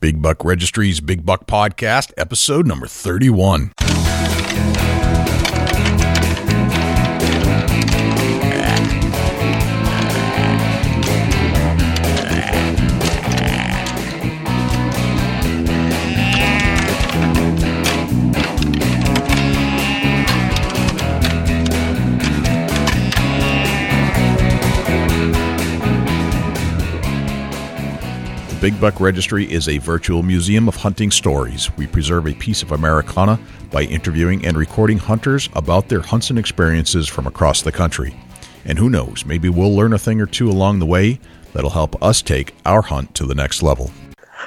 Big Buck Registries Big Buck Podcast, episode number 31. The Big Buck Registry is a virtual museum of hunting stories. We preserve a piece of Americana by interviewing and recording hunters about their hunts and experiences from across the country. And who knows, maybe we'll learn a thing or two along the way that'll help us take our hunt to the next level.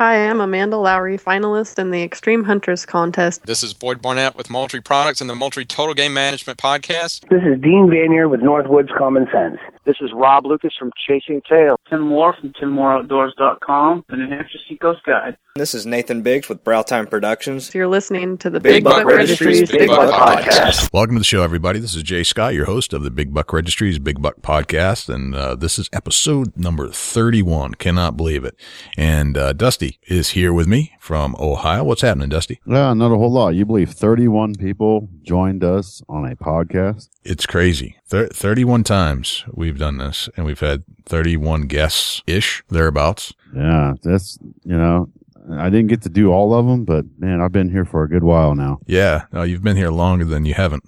Hi, I'm Amanda Lowry, finalist in the Extreme Hunters Contest. This is Boyd Barnett with Moultrie Products and the Moultrie Total Game Management Podcast. This is Dean Vanier with Northwoods Common Sense. This is Rob Lucas from Chasing Tail. Tim Moore from TimMooreOutdoors.com, the New Hampshire Seacoast Guide. This is Nathan Biggs with Browtime Productions. You're listening to the Big Big, Buck Buck, Registries Registries Big Big Buck Buck Podcast. Podcast. Welcome to the show, everybody. This is Jay Scott, your host of the Big Buck Registries Big Buck Podcast, and uh, this is episode number 31. Cannot believe it. And uh, Dusty is here with me from Ohio. What's happening, Dusty? Yeah, not a whole lot. You believe 31 people joined us on a podcast? It's crazy. Thir- 31 times we've done this, and we've had 31 guests ish, thereabouts. Yeah, that's, you know, I didn't get to do all of them, but man, I've been here for a good while now. Yeah, no, you've been here longer than you haven't,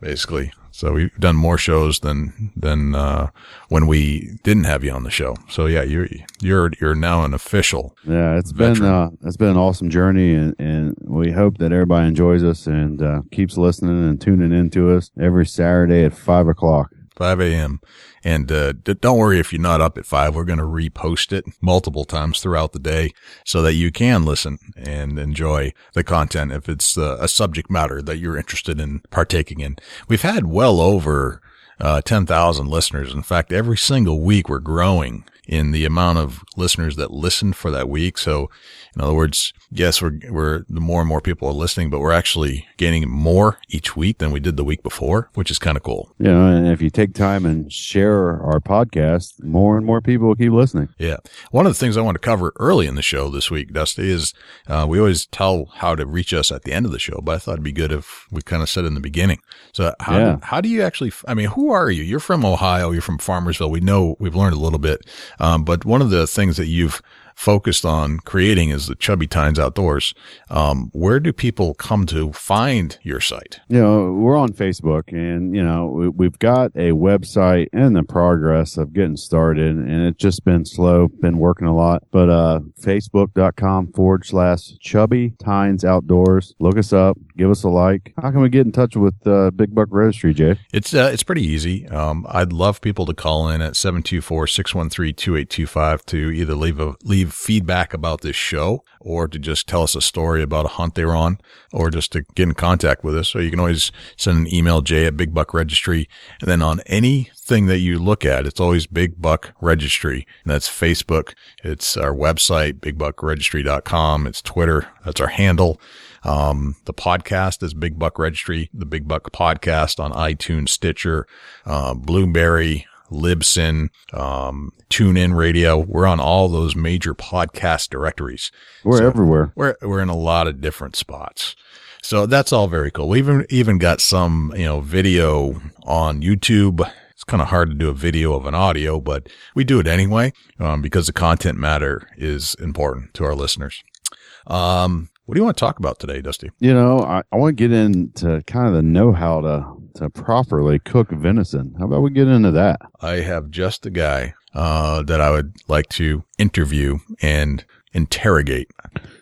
basically. So we've done more shows than than uh, when we didn't have you on the show. So yeah, you're you're you're now an official. Yeah, it's been, uh, it's been an awesome journey and, and we hope that everybody enjoys us and, uh, keeps listening and tuning into us every Saturday at five o'clock. 5 a.m. And uh, don't worry if you're not up at 5. We're going to repost it multiple times throughout the day so that you can listen and enjoy the content if it's uh, a subject matter that you're interested in partaking in. We've had well over uh, 10,000 listeners. In fact, every single week we're growing in the amount of listeners that listen for that week. So, in other words, yes, we're, we're, the more and more people are listening, but we're actually gaining more each week than we did the week before, which is kind of cool. You know, and if you take time and share our podcast, more and more people will keep listening. Yeah. One of the things I want to cover early in the show this week, Dusty, is uh, we always tell how to reach us at the end of the show, but I thought it'd be good if we kind of said in the beginning. So how, Yeah. how do you actually, I mean, who are you? You're from Ohio. You're from Farmersville. We know we've learned a little bit. Um, but one of the things that you've focused on creating is the Chubby Tines Outdoors. Um, where do people come to find your site? you know, we're on Facebook and, you know, we, we've got a website in the progress of getting started and it's just been slow, been working a lot, but, uh, facebook.com forward slash chubby tines outdoors. Look us up, give us a like. How can we get in touch with, uh, Big Buck Registry, Jay? It's uh, it's pretty easy. Um, I'd love people to call in at 724-613-2825 to either leave a leave feedback about this show or to just tell us a story about a hunt they were on or just to get in contact with us. So you can always send an email Jay at Big Buck Registry and then on anything that you look at, it's always Big Buck Registry. And that's Facebook. It's our website, bigbuckregistry.com. It's Twitter. That's our handle. Um, the podcast is Big Buck Registry, the Big Buck podcast on iTunes, Stitcher, uh, Blubrry, Libsyn, um, TuneIn Radio. We're on all those major podcast directories. We're So- everywhere. We're, we're in a lot of different spots. So that's all very cool. We even, even got some, you know, video on YouTube. It's kind of hard to do a video of an audio, but we do it anyway, um, because the content matter is important to our listeners. Um, what do you want to talk about today, Dusty? You know, I, I want to get into kind of the know how to, to properly cook venison. How about we get into that? I have just the guy, uh, that I would like to interview and interrogate.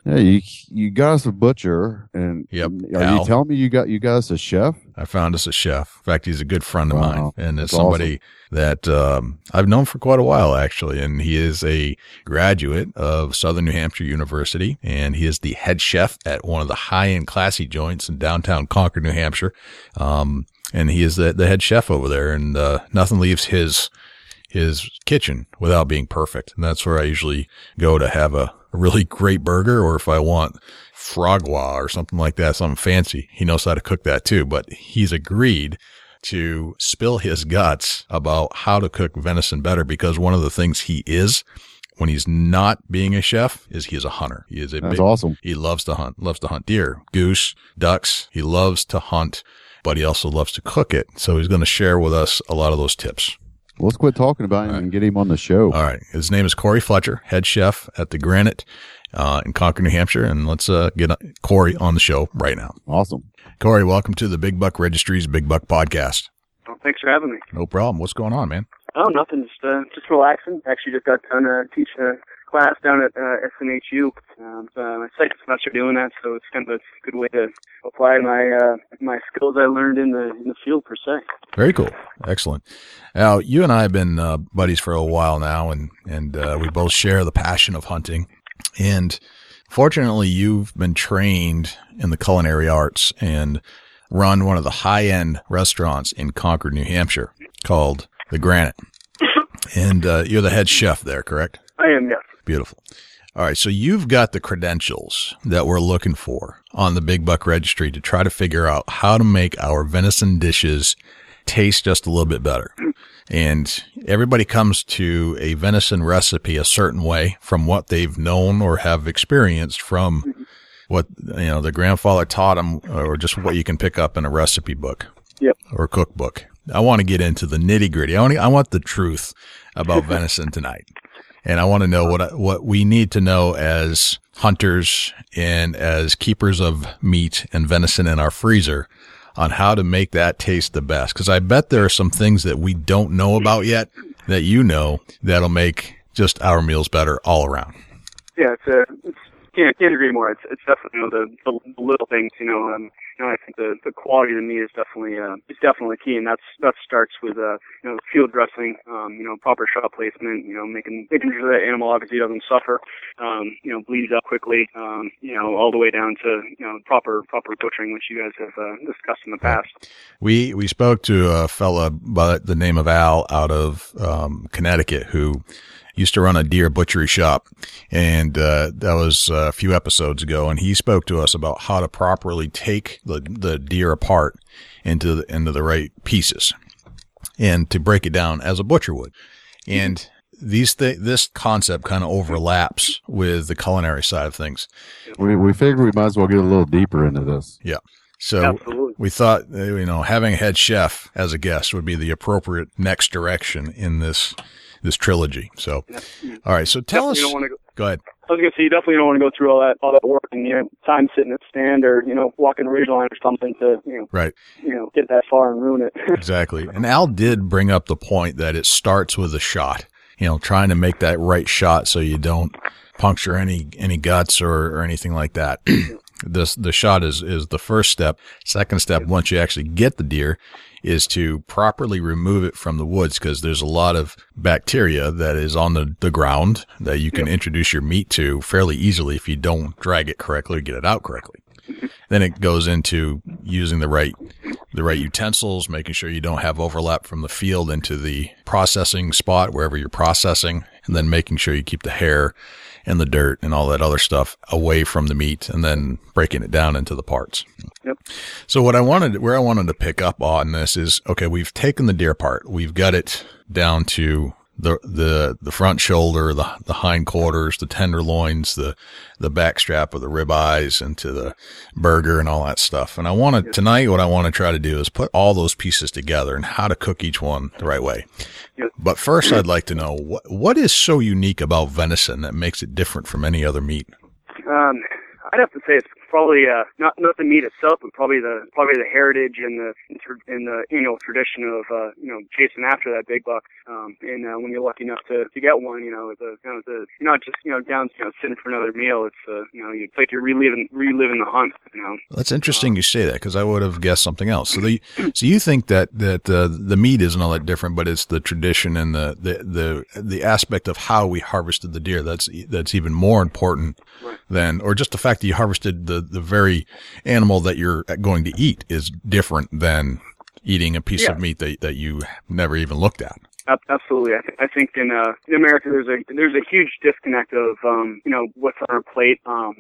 Yeah, you, you got us a butcher and Yep, are Al. you telling me you got, you got us a chef? I found us a chef. In fact, he's a good friend of Wow. mine and it's somebody that, um, I've known for quite a while actually. And he is a graduate of Southern New Hampshire University and he is the head chef at one of the high end classy joints in downtown Concord, New Hampshire. Um, and he is the, the head chef over there and, uh, nothing leaves his, his kitchen without being perfect. And that's where I usually go to have a, a really great burger or if I want frogwa or something like that, something fancy. He knows how to cook that too, but he's agreed to spill his guts about how to cook venison better because one of the things he is when he's not being a chef is he is a hunter. He is a That's big, awesome. he loves to hunt, loves to hunt deer, goose, ducks. He loves to hunt, but he also loves to cook it. So he's going to share with us a lot of those tips. Let's quit talking about him and get him on the show. All right. His name is Corey Fletcher, head chef at the Granite uh, in Concord, New Hampshire. And let's uh, get Corey on the show right now. Awesome. Corey, welcome to the Big Buck Registry's Big Buck Podcast. Well, thanks for having me. No problem. What's going on, man? Oh, nothing. Just uh, just relaxing. Actually, just got done uh, teaching a class down at uh, SNHU. Um, uh, my second semester doing that, so it's kind of a good way to apply my uh, my skills I learned in the in the field per se. Very cool. Excellent. Now, you and I have been uh, buddies for a while now, and and uh, we both share the passion of hunting. And fortunately, you've been trained in the culinary arts and run one of the high end restaurants in Concord, New Hampshire, called the Granite. And uh, you're the head chef there, correct? I am, yes. Beautiful. All right. So you've got the credentials that we're looking for on the Big Buck Registry to try to figure out how to make our venison dishes taste just a little bit better. And everybody comes to a venison recipe a certain way from what they've known or have experienced from what, you know, the grandfather taught them or just what you can pick up in a recipe book Yep. or cookbook. I want to get into the nitty gritty. I want, I want the truth about venison tonight. And I want to know what, what we need to know as hunters and as keepers of meat and venison in our freezer on how to make that taste the best. Cause I bet there are some things that we don't know about yet that you know that'll make just our meals better all around. Yeah, it's uh, it's can't can't agree more. It's it's definitely you know the, the little things. You know, um, you know, I think the the quality of the meat is definitely uh, is definitely key, and that's that starts with uh, you know, field dressing, um, you know, proper shot placement, you know, making making sure that animal obviously doesn't suffer, um, you know, bleeds up quickly, um, you know, all the way down to you know proper proper butchering, which you guys have uh, discussed in the past. We we spoke to a fella by the name of Al out of um, Connecticut who used to run a deer butchery shop, and uh, that was a few episodes ago. And he spoke to us about how to properly take the the deer apart into the, into the right pieces, and to break it down as a butcher would. And these th- this concept kind of overlaps with the culinary side of things. We, we figured we might as well get a little deeper into this. Yeah. So Absolutely. we thought, uh, you know, having a head chef as a guest would be the appropriate next direction in this this trilogy. So, all right. So tell Definitely us. don't want to go. Go ahead. I was gonna say you definitely don't want to go through all that all that work and you know time sitting at stand or you know walking ridge line or something to you know Right. you know get that far and ruin it. Exactly. And Al did bring up the point that it starts with a shot. You know, trying to make that right shot so you don't puncture any any guts or, or anything like that. this the shot is is the first step. Second step, once you actually get the deer, is to properly remove it from the woods because there's a lot of bacteria that is on the, the ground that you can introduce your meat to fairly easily if you don't drag it correctly or get it out correctly. Then it goes into using the right the right utensils, making sure you don't have overlap from the field into the processing spot wherever you're processing, and then making sure you keep the hair and the dirt and all that other stuff away from the meat and then breaking it down into the parts. Yep. So what I wanted, where I wanted to pick up on this is, okay, we've taken the deer part. We've got it down to the, the, the front shoulder, the, the hind quarters, the tenderloins, the, the back strap of the ribeyes into the burger and all that stuff. And I want to, tonight, what I want to try to do is put all those pieces together and how to cook each one the right way. But first, I'd like to know what, what is so unique about venison that makes it different from any other meat? Um, I'd have to say it's probably uh, not not the meat itself, but probably the probably the heritage and the and the annual tradition of uh, you know chasing after that big buck. Um, and uh, when you're lucky enough to, to get one, you know, the you know the you're not just you know down you know sitting for another meal. It's uh, you know it's like you're reliving reliving the hunt. You know. That's interesting you say that because I would have guessed something else. So the so you think that that uh, the meat isn't all that different, but it's the tradition and the, the the the aspect of how we harvested the deer that's that's even more important Right. than or just the fact that you harvested the the very animal that you're going to eat is different than eating a piece Yeah. of meat that that you never even looked at. Absolutely, I, th- I think in uh, in America there's a there's a huge disconnect of um, you know what's on our plate um,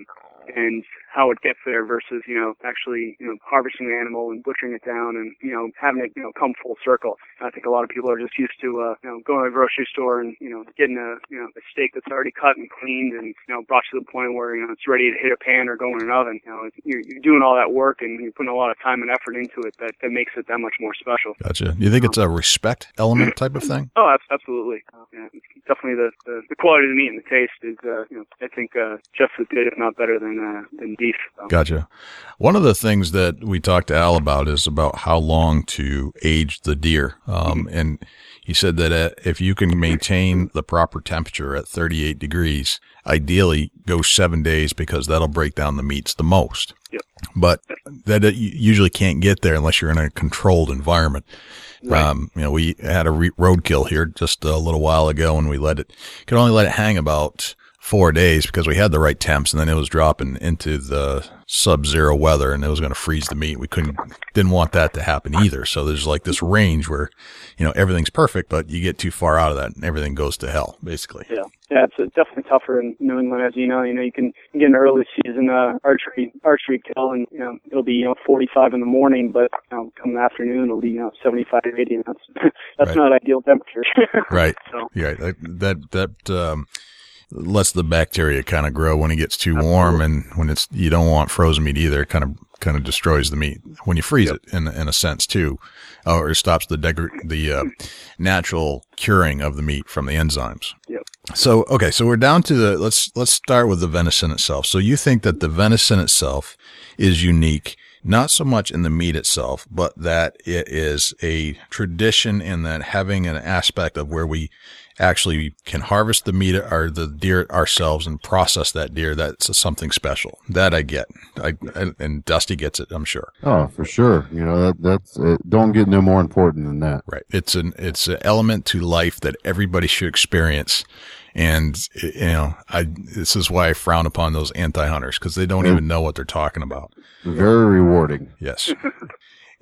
and how it gets there versus, you know, actually, you know, harvesting the animal and butchering it down and, you know, having it, you know, come full circle. I think a lot of people are just used to, uh, you know, going to a grocery store and, you know, getting a, you know, a steak that's already cut and cleaned and, you know, brought to the point where, you know, it's ready to hit a pan or go in an oven. You know, you're, you're doing all that work and you're putting a lot of time and effort into it that, that makes it that much more special. Gotcha. You think it's a respect element type of thing? Oh, absolutely. Uh, yeah, definitely the, the the quality of the meat and the taste is, uh, you know, I think uh, just as good, if not better, than uh, than beef. So. Gotcha. One of the things that we talked to Al about is about how long to age the deer. Um, and he said that uh, if you can maintain the proper temperature at 38 degrees, ideally go seven days because that'll break down the meats the most. Yep. But that uh, you usually can't get there unless you're in a controlled environment. Right. Um, you know, we had a re- roadkill here just a little while ago and we let it, could only let it hang about four days because we had the right temps and then it was dropping into the sub-zero weather and it was going to freeze the meat. We couldn't, didn't want that to happen either. So there's like this range where, you know, everything's perfect, but you get too far out of that and everything goes to hell, basically. Yeah, yeah, it's definitely tougher in New England, as you know. You know, you can get an early season uh, archery archery kill, and you know it'll be you know 45 in the morning, but you know, come the afternoon it'll be you know 75, 80, and that's that's Right. not ideal temperature. Right. So Yeah. That, that, um, lets the bacteria kind of grow when it gets too warm and when it's, you don't want frozen meat either. It kind of, kind of destroys the meat when you freeze it in, in a sense too, or stops the degr- the, uh, natural curing of the meat from the enzymes. Yep. So, okay. So we're down to the, let's, let's start with the venison itself. So you think that the venison itself is unique, not so much in the meat itself, but that it is a tradition in that having an aspect of where we actually can harvest the meat or the deer ourselves and process that deer. That's something special that I get. I, and Dusty gets it, I'm sure. Oh, for sure. You know, that, that's, it don't get no more important than that. Right. It's an, it's an element to life that everybody should experience. And, you know, I, this is why I frown upon those anti-hunters because they don't even know what they're talking about. Very rewarding. Yes.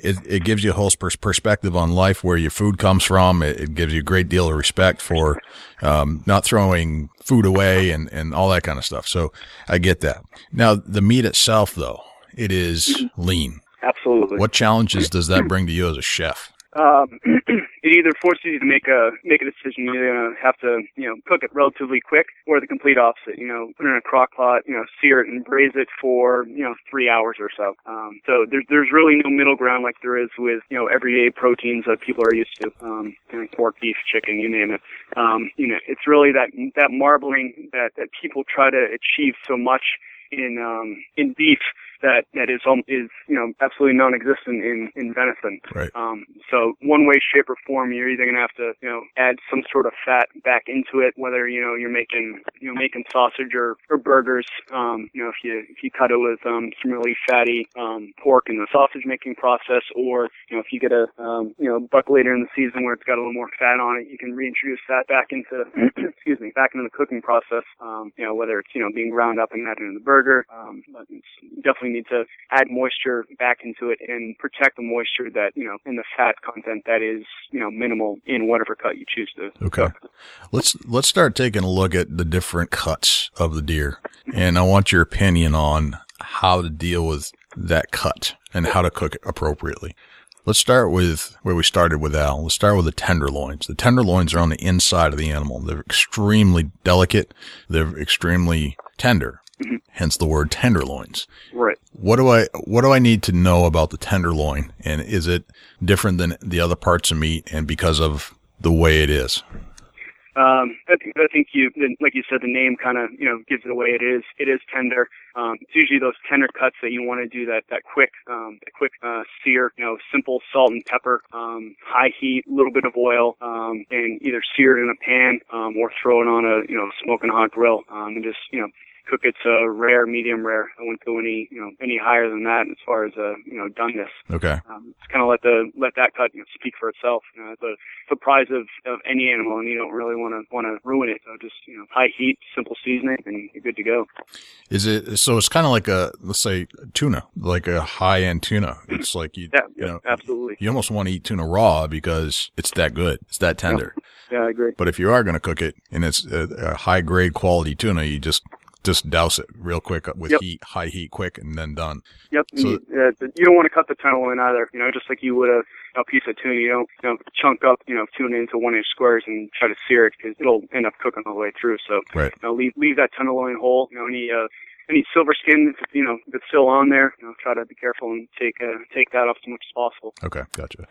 It, it gives you a whole perspective on life, where your food comes from. It, it gives you a great deal of respect for, um, not throwing food away and, and all that kind of stuff. So I get that. Now, the meat itself, though, it is lean. absolutely. What challenges does that bring to you as a chef? um, it either forces you to make a make a decision. You're gonna have to you know cook it relatively quick, or the complete opposite. You know, put it in a crock pot, you know, sear it and braise it for you know three hours or so. Um, so there's there's really no middle ground like there is with you know everyday proteins that people are used to. Um, know, pork, beef, chicken, you name it. Um, you know, it's really that that marbling that that people try to achieve so much in um, in beef that that is um, is you know absolutely non-existent in in venison. Right. Um, so one way, shape, or form, you're either gonna have to you know add some sort of fat back into it, whether you know you're making you know making sausage or or burgers. Um, you know if you if you cut it with um, some really fatty um, pork in the sausage making process, or you know if you get a um, you know buck later in the season where it's got a little more fat on it, you can reintroduce that back into excuse me back into the cooking process. Um, you know whether it's you know being ground up and added in the burger. Um, but it's definitely need to add moisture back into it and protect the moisture that you know in the fat content that is you know minimal in whatever cut you choose to Okay. Let's let's start taking a look at the different cuts of the deer, and I want your opinion on how to deal with that cut and how to cook it appropriately. Let's start with where we started with Al. Let's start with the tenderloins. The tenderloins are on the inside of the animal. They're extremely delicate. They're extremely tender. Hence the word tenderloins. Right. What do I what do I need to know about the tenderloin? And is it different than the other parts of meat and because of the way it is? Um, I think, I think you, like you said, the name kind of, you know, gives it away. It is, it is tender. Um, it's usually those tender cuts that you want to do that, that quick, um, that quick, uh, sear, you know, simple salt and pepper, um, high heat, a little bit of oil, um, and either sear it in a pan, um, or throw it on a, you know, smoking hot grill, um, and just, you know, cook it to rare, medium rare. I wouldn't go any, you know, any higher than that as far as, uh, you know, doneness. Okay. Um, just kind of let the let that cut you know, speak for itself. You know, the the prize of, of any animal, and you don't really want to want to ruin it. So just you know, high heat, simple seasoning, and you're good to go. Is it so? It's kind of like a let's say tuna, like a high end tuna. It's like you, Yeah, you know, absolutely. you almost want to eat tuna raw because it's that good. It's that tender. Yeah, I agree. But if you are going to cook it and it's a, a high grade quality tuna, you just just douse it real quick with Yep. heat, high heat, quick, and then done. Yep. So- you, uh, you don't want to cut the tenderloin either. You know, just like you would a, a piece of tuna. You don't, you know, chunk up, you know, tuna into one inch squares and try to sear it because it'll end up cooking all the way through. So, Right. you know, leave leave that tenderloin whole. You know, any uh, any silver skin, you know, it's still on there, you know, try to be careful and take uh, take that off as much as possible. Okay, gotcha.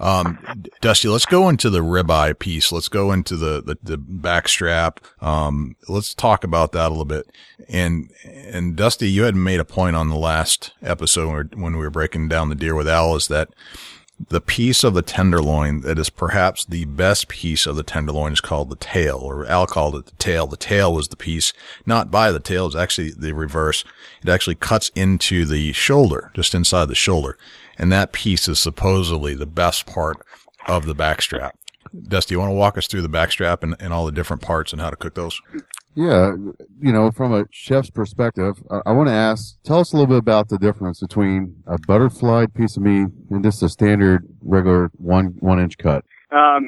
Um, Dusty, let's go into the ribeye piece. Let's go into the, the, the back strap. Um, let's talk about that a little bit. And, and Dusty, you had made a point on the last episode when we were, breaking down the deer with Al is that the piece of the tenderloin that is perhaps the best piece of the tenderloin is called the tail, or Al called it the tail. The tail is the piece, not by the tail, it's actually the reverse. It actually cuts into the shoulder, just inside the shoulder. And that piece is supposedly the best part of the backstrap. Dusty, you want to walk us through the backstrap and, and all the different parts and how to cook those? Yeah, you know, from a chef's perspective, I, I want to ask, tell us a little bit about the difference between a butterflied piece of meat and just a standard regular one one inch cut. Um,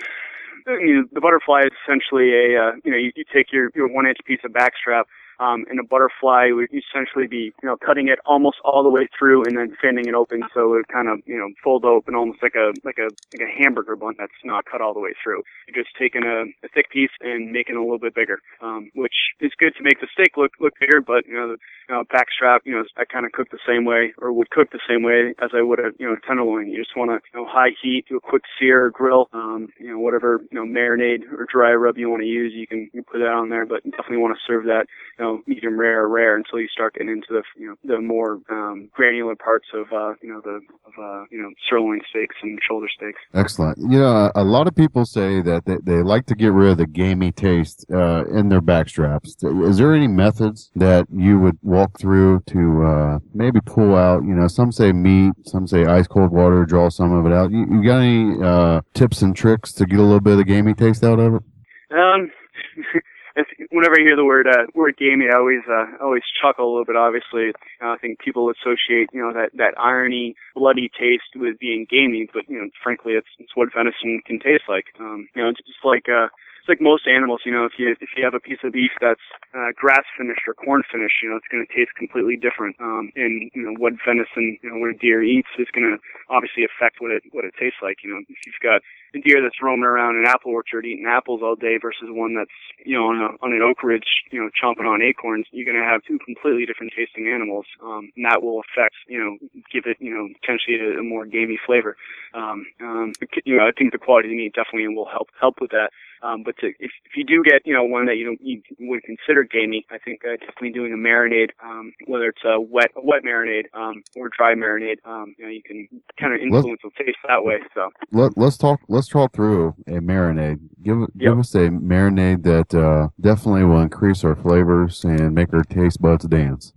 you know, the butterfly is essentially a, uh, you know, you, you take your, your one inch piece of backstrap, um, and a butterfly would essentially be, you know, cutting it almost all the way through and then fanning it open so it would kind of, you know, fold open almost like a, like a, like a hamburger bun that's not cut all the way through. You're just taking a, a thick piece and making it a little bit bigger, um, which is good to make the steak look, look bigger, but, you know, the, you know, backstrap, you know, I kind of cook the same way or would cook the same way as I would a, you know, tenderloin. You just want to, you know, high heat, do a quick sear or grill, um, you know, whatever, you know, marinade or dry rub you want to use, you can, you put that on there, but definitely want to serve that, you know, medium rare or rare until you start getting into the, you know, the more, um, granular parts of, uh, you know, the, of, uh, you know, sirloin steaks and shoulder steaks. Excellent. You know, a, a lot of people say that they, they like to get rid of the gamey taste uh, in their backstraps. Is there any methods that you would walk through to uh, maybe pull out? You know, some say meat, some say ice cold water, draw some of it out. You, you got any uh, tips and tricks to get a little bit of the gamey taste out of it? Um, if, whenever I hear the word uh, word gamey, I always uh, always chuckle a little bit. Obviously, uh, I think people associate you know that that irony, bloody taste with being gamey, but you know, frankly, it's it's what venison can taste like. Um, you know, it's just like uh, it's like most animals. You know, if you if you have a piece of beef that's uh, grass finished or corn finished, you know, it's going to taste completely different. Um, and you know, what venison, you know, what a deer eats is going to obviously affect what it what it tastes like. You know, if you've got a deer that's roaming around an apple orchard eating apples all day versus one that's you know on a on an oak ridge you know chomping on acorns you're going to have two completely different tasting animals um and that will affect you know give it you know potentially a, a more gamey flavor um um you know i think the quality of the meat definitely will help help with that um but to, if if you do get you know one that you don't you would consider gamey i think uh, definitely doing a marinade um whether it's a wet a wet marinade um or dry marinade um you know you can kind of influence the taste that way so Let, let's talk. Let's talk through a marinade. Give give Yep. us a marinade that uh, definitely will increase our flavors and make our taste buds dance.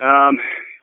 Um,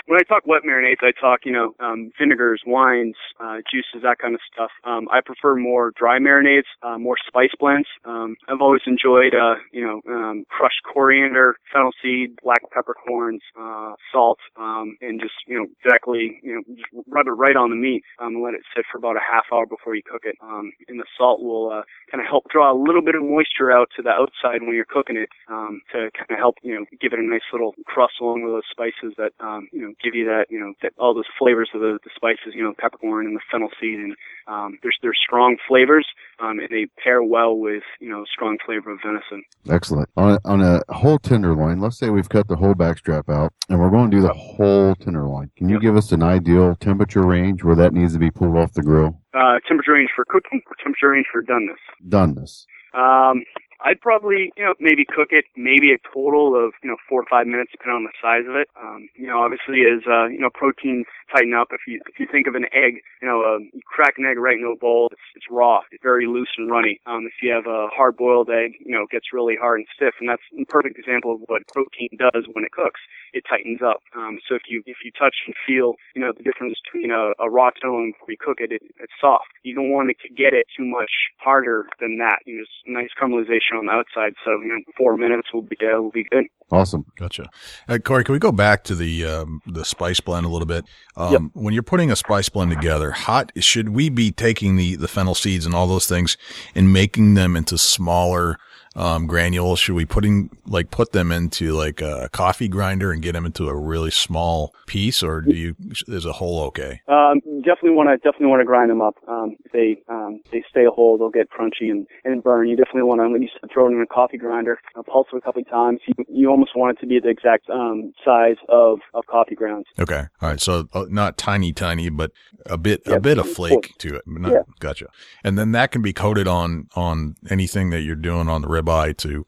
when I talk wet marinades, I talk, you know, um, vinegars, wines, uh, juices, that kind of stuff. Um, I prefer more dry marinades, uh, more spice blends. Um, I've always enjoyed, uh, you know, um, crushed coriander, fennel seed, black peppercorns, uh, salt, um, and just, you know, exactly, you know, just rub it right on the meat, um, and let it sit for about a half hour before you cook it. Um, and the salt will, uh, kind of help draw a little bit of moisture out to the outside when you're cooking it, um, to kind of help, you know, give it a nice little crust along with those spices that, um, you know, give you that, you know, that, all those flavors of the, the spices, you know, peppercorn and the fennel seed, and um, there's there's strong flavors, um, and they pair well with, you know, strong flavor of venison. Excellent. On a, on a whole tenderloin, let's say we've cut the whole backstrap out and we're going to do the whole tenderloin. Can you Yep. give us an ideal temperature range where that needs to be pulled off the grill? Uh, temperature range for cooking, or temperature range for doneness. Doneness. Um, I'd probably, you know, maybe cook it maybe a total of, you know, four or five minutes depending on the size of it. Um, you know, obviously as, uh, you know, proteins tighten up, if you, if you think of an egg, you know, um, you crack an egg right into a bowl, it's, it's raw, it's very loose and runny. Um, if you have a hard boiled egg, you know, it gets really hard and stiff, and that's a perfect example of what protein does when it cooks. It tightens up. Um, so if you, if you touch and feel, you know, the difference between a, a raw tenderloin before you cook it, it, it's soft. You don't want it to get it too much harder than that. You know, just nice caramelization on the outside. So, you know, four minutes will be, uh, will be good. Awesome. Gotcha. Uh, Corey, can we go back to the um, the spice blend a little bit? Um, When you're putting a spice blend together, hot should we be taking the the fennel seeds and all those things and making them into smaller um, granules? Should we putting like put them into like a coffee grinder and get them into a really small piece, or do you is a whole okay? Um, definitely want to definitely want to grind them up. Um, if they um, they stay whole, they'll get crunchy and, and burn. You definitely want to, when you throw it in a coffee grinder, uh, pulse it a couple of times. You, you almost want it to be the exact um, size of, of coffee grounds. Okay, all right. So uh, not tiny, tiny, but a bit a bit of flake to it. Not, Yeah. Gotcha. And then that can be coated on on anything that you're doing on the ribeye to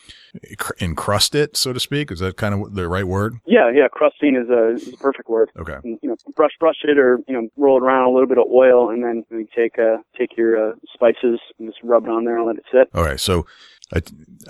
encrust it, so to speak. Is that kind of the right word? Yeah, yeah, crusting is a, is a perfect word. Okay. And, you know, brush brush it or you know roll it around a little bit of oil, and then you take uh, take your uh, spices and just rub it on there and let it sit. All right. So I,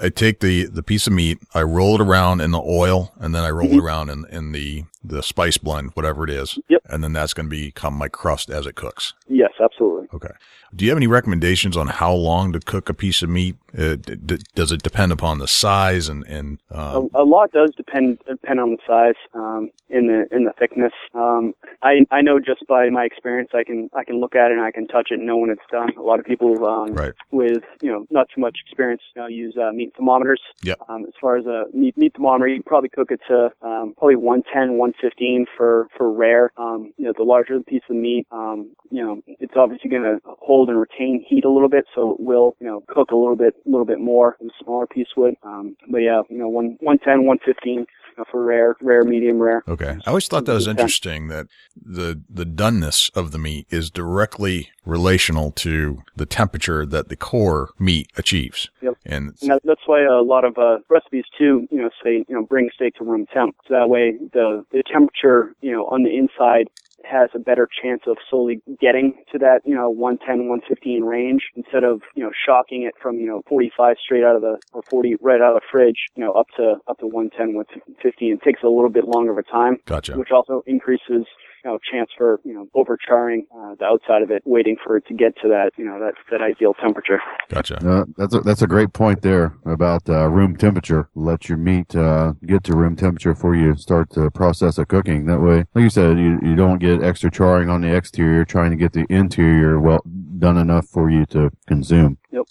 I take the, the piece of meat, I roll it around in the oil, and then I roll it around in, in the, the spice blend, whatever it is. Yep. And then that's going to become my crust as it cooks. Yes, absolutely. Okay. Do you have any recommendations on how long to cook a piece of meat? Uh, d- d- does it depend upon the size and, and, um, a, a lot does depend depend on the size um, in the in the thickness. Um, I I know just by my experience, I can I can look at it and I can touch it and know when it's done. A lot of people um, right. with you know not too much experience you know, use uh, meat thermometers. Yep. Um, as far as a meat, meat thermometer, you can probably cook it to um, probably 110, 115 for for rare. Um, you know, the larger the piece of meat, um, you know, it's obviously going to hold and retain heat a little bit, so it will you know cook a little bit a little bit more than a smaller piece would. Um, but yeah, you know, one 110, 115 you know, for rare, rare, medium rare. Okay. I always thought that was interesting that the the doneness of the meat is directly relational to the temperature that the core meat achieves. Yep. And And that's why a lot of uh, recipes too, you know, say you know bring steak to room temp. So that way the the temperature, you know, on the inside has a better chance of slowly getting to that, you know, 110, 115 range instead of, you know, shocking it from, you know, 45 straight out of the, or 40 right out of the fridge, you know, up to, up to 110, 115. It takes a little bit longer of a time, gotcha. which also increases, you know, chance for, you know, overcharring uh, the outside of it, waiting for it to get to that, you know, that, that ideal temperature. Gotcha. Uh, that's a, that's a great point there about uh, room temperature. Let your meat uh, get to room temperature before you start the process of cooking. That way, like you said, you, you don't get extra charring on the exterior, trying to get the interior well done enough for you to consume. Yep.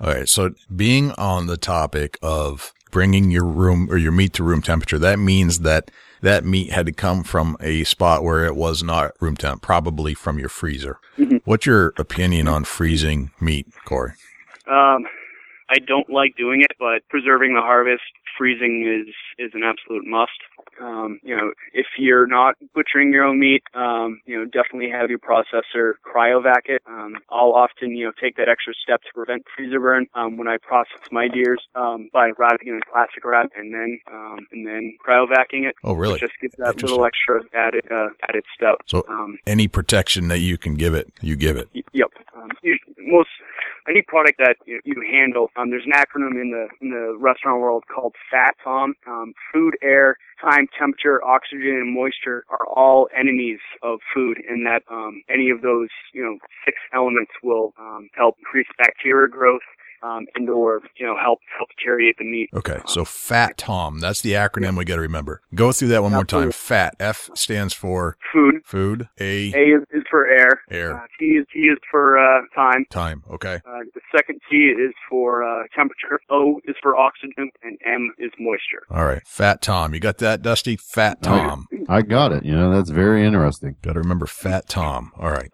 All right. So being on the topic of bringing your room or your meat to room temperature, that means that that meat had to come from a spot where it was not room temp, probably from your freezer. Mhm. What's your opinion on freezing meat, Corey? Um, I don't like doing it, but preserving the harvest, freezing is is an absolute must. Um, you know, if you're not butchering your own meat, um, you know, definitely have your processor cryovac it. Um, I'll often, you know, take that extra step to prevent freezer burn um, when I process my deers um, by wrapping it in plastic wrap and then um, and then cryovacking it. Oh, really? Just gives that little extra added uh, added step. So Um, any protection that you can give it, you give it. Y- Yep. Um, most any product that you, you handle, um, there's an acronym in the in the restaurant world called FAT TOM. Um, food, air, time, temperature, oxygen, and moisture are all enemies of food, and that um, any of those you know six elements will um, help increase bacteria growth. Um, and or you know help help deteriorate the meat. Okay. So FAT Tom, that's the acronym we got to remember. Go through that one more time. FAT. F stands for Food. food. A, A is, is for air. air. Uh, T is T is for uh, time. Time. Okay. Uh, the second T is for uh, temperature. O is for oxygen, and M is moisture. All right. Fat Tom. You got that, Dusty? Fat. Tom. I got it. You know, that's very interesting. Got to remember Fat Tom. All right.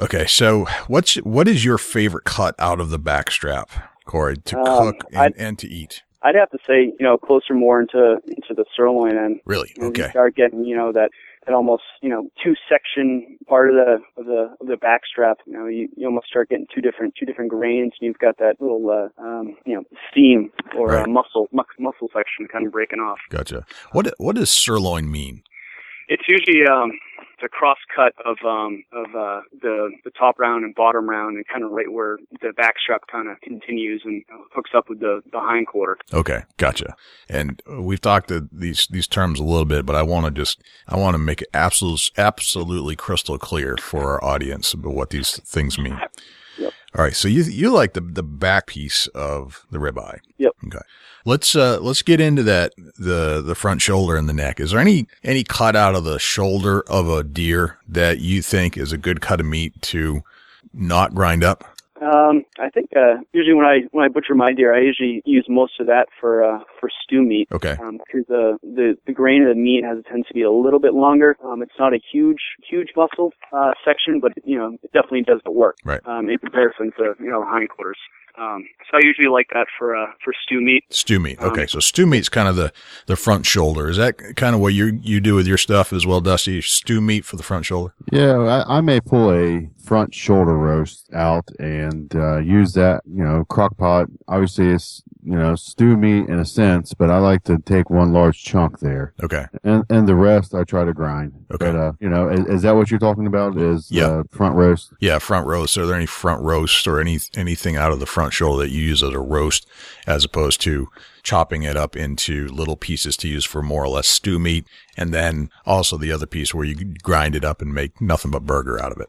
Okay. So what's, what is your favorite cut out of the backstrap, Corey, to Um, cook and, I'd- and to eat? I'd have to say, you know, closer more into into the sirloin end. Really? And You Okay. start getting, you know, that that almost, you know, two section part of the of the of the backstrap. You know, you, you almost start getting two different two different grains, and you've got that little, uh, um, you know, seam or Right. uh, muscle mu- muscle section kind of breaking off. Gotcha. What, what does sirloin mean? It's usually um, it's a cross cut of um, of uh, the the top round and bottom round, and kind of right where the backstrap kind of continues and hooks up with the the hind quarter. Okay, gotcha. And we've talked these these terms a little bit, but I want to just I want to make it absolutely absolutely crystal clear for our audience about what these things mean. All right, so you you like the the back piece of the ribeye. Yep. Okay. Let's uh let's get into that the the front shoulder and the neck. Is there any any cut out of the shoulder of a deer that you think is a good cut of meat to not grind up? Um, I think uh, usually when I when I butcher my deer, I usually use most of that for uh, for stew meat. Okay. Um, because the the the grain of the meat has tends to be a little bit longer. Um, it's not a huge huge muscle uh, section, but you know it definitely does the work. Right. Um, in comparison to you know hindquarters. Um, so I usually like that for uh, for stew meat. Stew meat. Okay, Um, so stew meat's kind of the the front shoulder. Is that kind of what you you do with your stuff as well, Dusty? Stew meat for the front shoulder. Yeah, I, I may pull a front shoulder roast out and uh, use that. You know, crock pot. Obviously, it's you know stew meat in a sense, but I like to take one large chunk there, Okay. and and the rest I try to grind. Okay. But uh, you know, is, is that what you're talking about? Is Yeah. uh, front roast? Yeah, front roast. Are there any front roasts or any anything out of the front shoulder that you use as a roast, as opposed to chopping it up into little pieces to use for more or less stew meat, and then also the other piece where you grind it up and make nothing but burger out of it.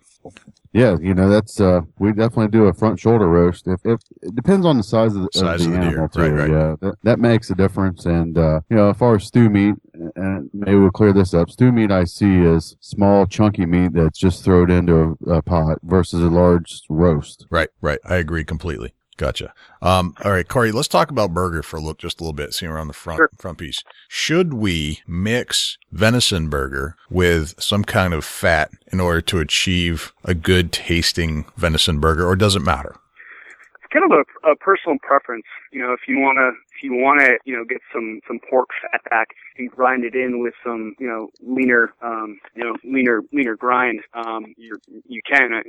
Yeah, you know that's uh we definitely do a front shoulder roast. If if it depends on the size of the, Size of of the the deer. animal too. Right, right. Yeah, that, that makes a difference. And uh you know, as far as stew meat, and maybe we'll clear this up. Stew meat I see is small chunky meat that's just thrown into a, a pot versus a large roast. Right, right. I agree completely. Gotcha. Um, all right, Corey, let's talk about burger for a look, just a little bit. Seeing around the front, Sure. front piece. Should we mix venison burger with some kind of fat in order to achieve a good tasting venison burger, or does it matter? It's kind of a, a personal preference. You know, if you want to, if you want to, you know, get some some pork fat back and grind it in with some, you know, leaner, um, you know, leaner leaner grind, um, you you can. I,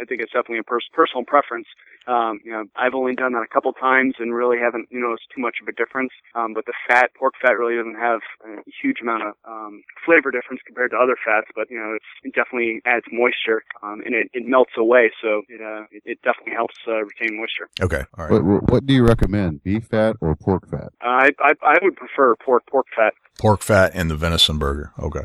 I think it's definitely a pers- personal preference. Um, you know, I've only done that a couple times and really haven't you know noticed too much of a difference. Um, but the fat, pork fat, really doesn't have a huge amount of um, flavor difference compared to other fats. But you know, it's, it definitely adds moisture um, and it, it melts away, so it uh, it, it definitely helps uh, retain moisture. Okay. All right. What, what what do you recommend? Beef fat or pork fat? Uh, I, I I would prefer pork pork fat. Pork fat and the venison burger. Okay.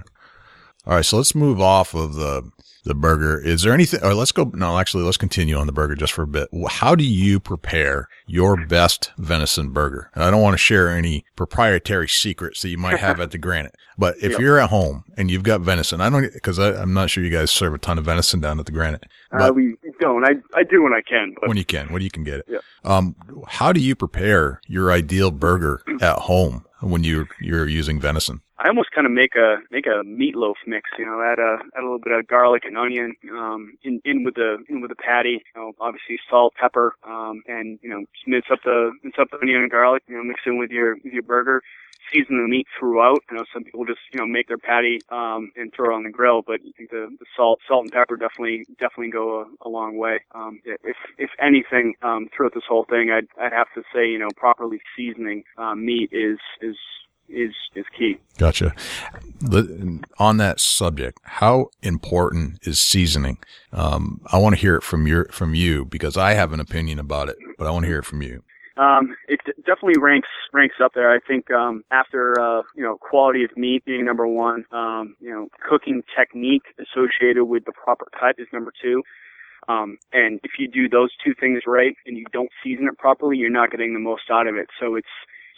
All right. So let's move off of the, the burger. Is there anything, or let's go, no, actually, let's continue on the burger just for a bit. How do you prepare your best venison burger? And I don't want to share any proprietary secrets that you might have at the Granite, but if Yep. you're at home and you've got venison, I don't, cause I, I'm not sure you guys serve a ton of venison down at the Granite, Uh, but we don't. I I do when I can, but when you can, when you can get it. Yeah. Um, how do you prepare your ideal burger at home when you you're using venison? I almost kind of make a make a meatloaf mix. You know, add a add a little bit of garlic and onion um, in in with the in with the patty. You know, obviously salt, pepper, um, and you know, just mince up the mince up the onion and garlic. You know, mix in with your with your burger. Season the meat throughout. You know, some people just you know make their patty um, and throw it on the grill, but I think the, the salt salt and pepper definitely definitely go a, a long way. Um, if if anything um, throughout this whole thing, I'd I'd have to say you know properly seasoning um, meat is is is is key. Gotcha. On that subject, how important is seasoning? Um, I want to hear it from your from you because I have an opinion about it, but I want to hear it from you. Um, it definitely ranks ranks up there. I think um, after uh, you know quality of meat being number one, um, you know cooking technique associated with the proper cut is number two. Um, and if you do those two things right and you don't season it properly, you're not getting the most out of it. So it's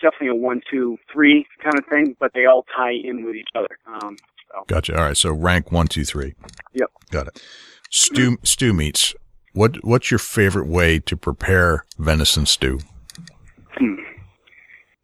definitely a one, two, three kind of thing, but they all tie in with each other. Um, so. Gotcha. All right. So rank one, two, three. Yep. Got it. Stew stew meats. What what's your favorite way to prepare venison stew? Hmm.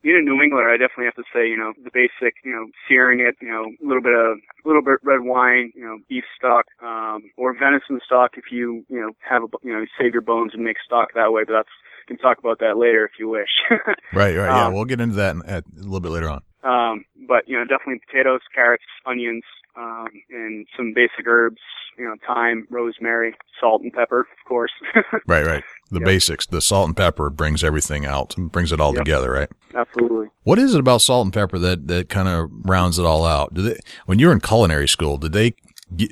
Being a New Englander, I definitely have to say, you know, the basic, you know, searing it, you know, a little bit of, a little bit red wine, you know, beef stock, um, or venison stock if you, you know, have a, you know, save your bones and make stock that way. But that's, we can talk about that later if you wish. Right. Right. Yeah. Um, we'll get into that in, at, a little bit later on. um, but you know, definitely potatoes, carrots, onions, um, and some basic herbs. You know, thyme, rosemary, salt, and pepper, of course. Right. Right. The Yep. basics. The salt and pepper brings everything out and brings it all Yep. together. Right. Absolutely. What is it about salt and pepper that, that kind of rounds it all out? Did they, when you were in culinary school, did they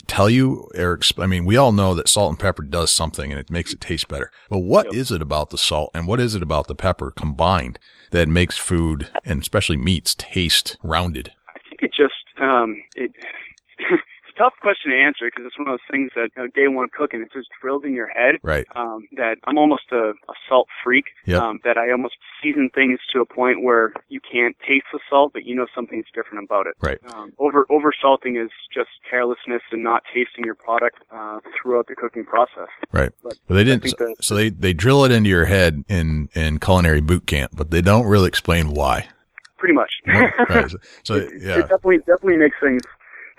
tell you or, I mean, we all know that salt and pepper does something and it makes it taste better. But what is Yep. it about the salt and what is it about the pepper combined that makes food and especially meats taste rounded? I think it just um, it tough question to answer because it's one of those things that you know, day one cooking, it's just drilled in your head. Right. Um, that I'm almost a, a salt freak. Yep. Um, that I almost season things to a point where you can't taste the salt, but you know something's different about it. Right. Um, over over salting is just carelessness and not tasting your product uh, throughout the cooking process. Right. But But they didn't. think So, they they drill it into your head in in culinary boot camp, but they don't really explain why. Pretty much. right. So, yeah. it definitely definitely makes things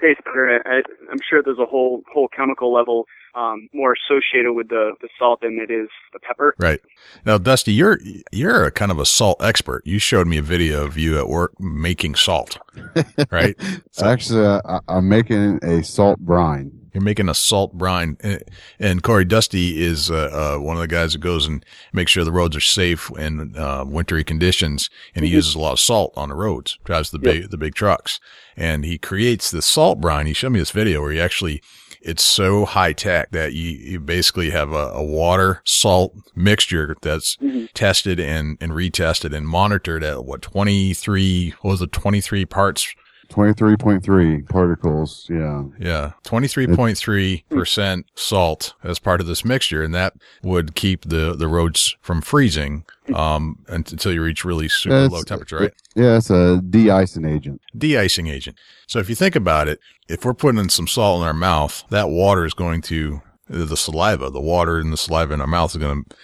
taste better. I, I'm sure there's a whole whole chemical level um, more associated with the, the salt than it is the pepper. Right. Now, Dusty, you're you're a kind of a salt expert. You showed me a video of you at work making salt, right? So Actually, uh, I, I'm making a salt brine. You're making a salt brine, and, Corey Dusty is uh, uh, one of the guys that goes and makes sure the roads are safe in uh, wintry conditions, and he uses a lot of salt on the roads. Drives the big the big trucks, and he creates the salt brine. He showed me this video where he actually it's so high tech that you, you basically have a, a water salt mixture that's tested and, and retested and monitored at what 23 what was it 23 parts 23.3 particles. Yeah. yeah 23.3 percent salt as part of this mixture and that would keep the the roads from freezing um until you reach really super It's- low temperature right Yeah, it's a de-icing agent. de-icing agent. So if you think about it, if we're putting in some salt in our mouth, that water is going to the saliva, the water in the saliva in our mouth is going to.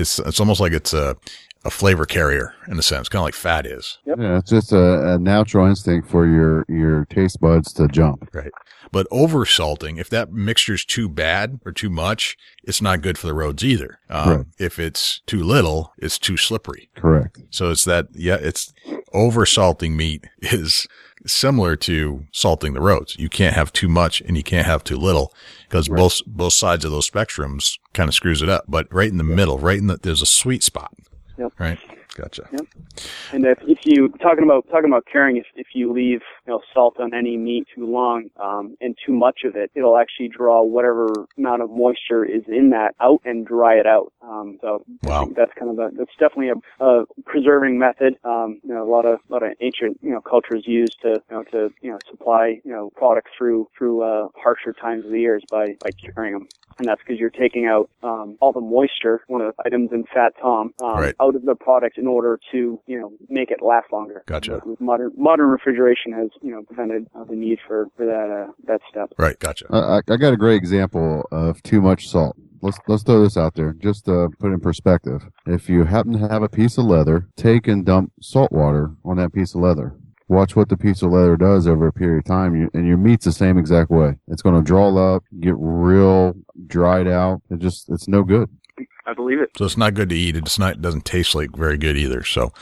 It's it's almost like it's a a flavor carrier in a sense, kind of like fat is, Yeah, it's just a, a natural instinct for your, your taste buds to jump. right? But over salting, if that mixture's too bad or too much, it's not good for the roads either. Um, Right. If it's too little, it's too slippery. Correct. So it's that, yeah, it's over salting meat is similar to salting the roads. You can't have too much and you can't have too little because both, both sides of those spectrums kind of screws it up. But right in the middle, right in the, there's a sweet spot. Yep. Right. Gotcha. Yep. And if, if you talking about talking about caring, if if you leave you know salt on any meat too long um, and too much of it, it'll actually draw whatever amount of moisture is in that out and dry it out. Um, so Wow. that's kind of a that's definitely a, a preserving method. Um, you know, a lot of a lot of ancient you know cultures used to you know to you know supply you know products through through uh, harsher times of the years by by curing them. And that's because you're taking out um, all the moisture, one of the items in FAT TOM, um, Right. out of the product in order to, you know, make it last longer. Gotcha. Modern modern refrigeration has, you know, prevented uh, the need for for that uh, that step. Right. Gotcha. I, I I got a great example of too much salt. Let's let's throw this out there just to put it in perspective. If you happen to have a piece of leather, take and dump salt water on that piece of leather. Watch what the piece of leather does over a period of time, you, and your meat's the same exact way. It's going to draw up, get real dried out. It just it's no good. I believe it. So it's not good to eat. It's not, it doesn't taste like very good either. So,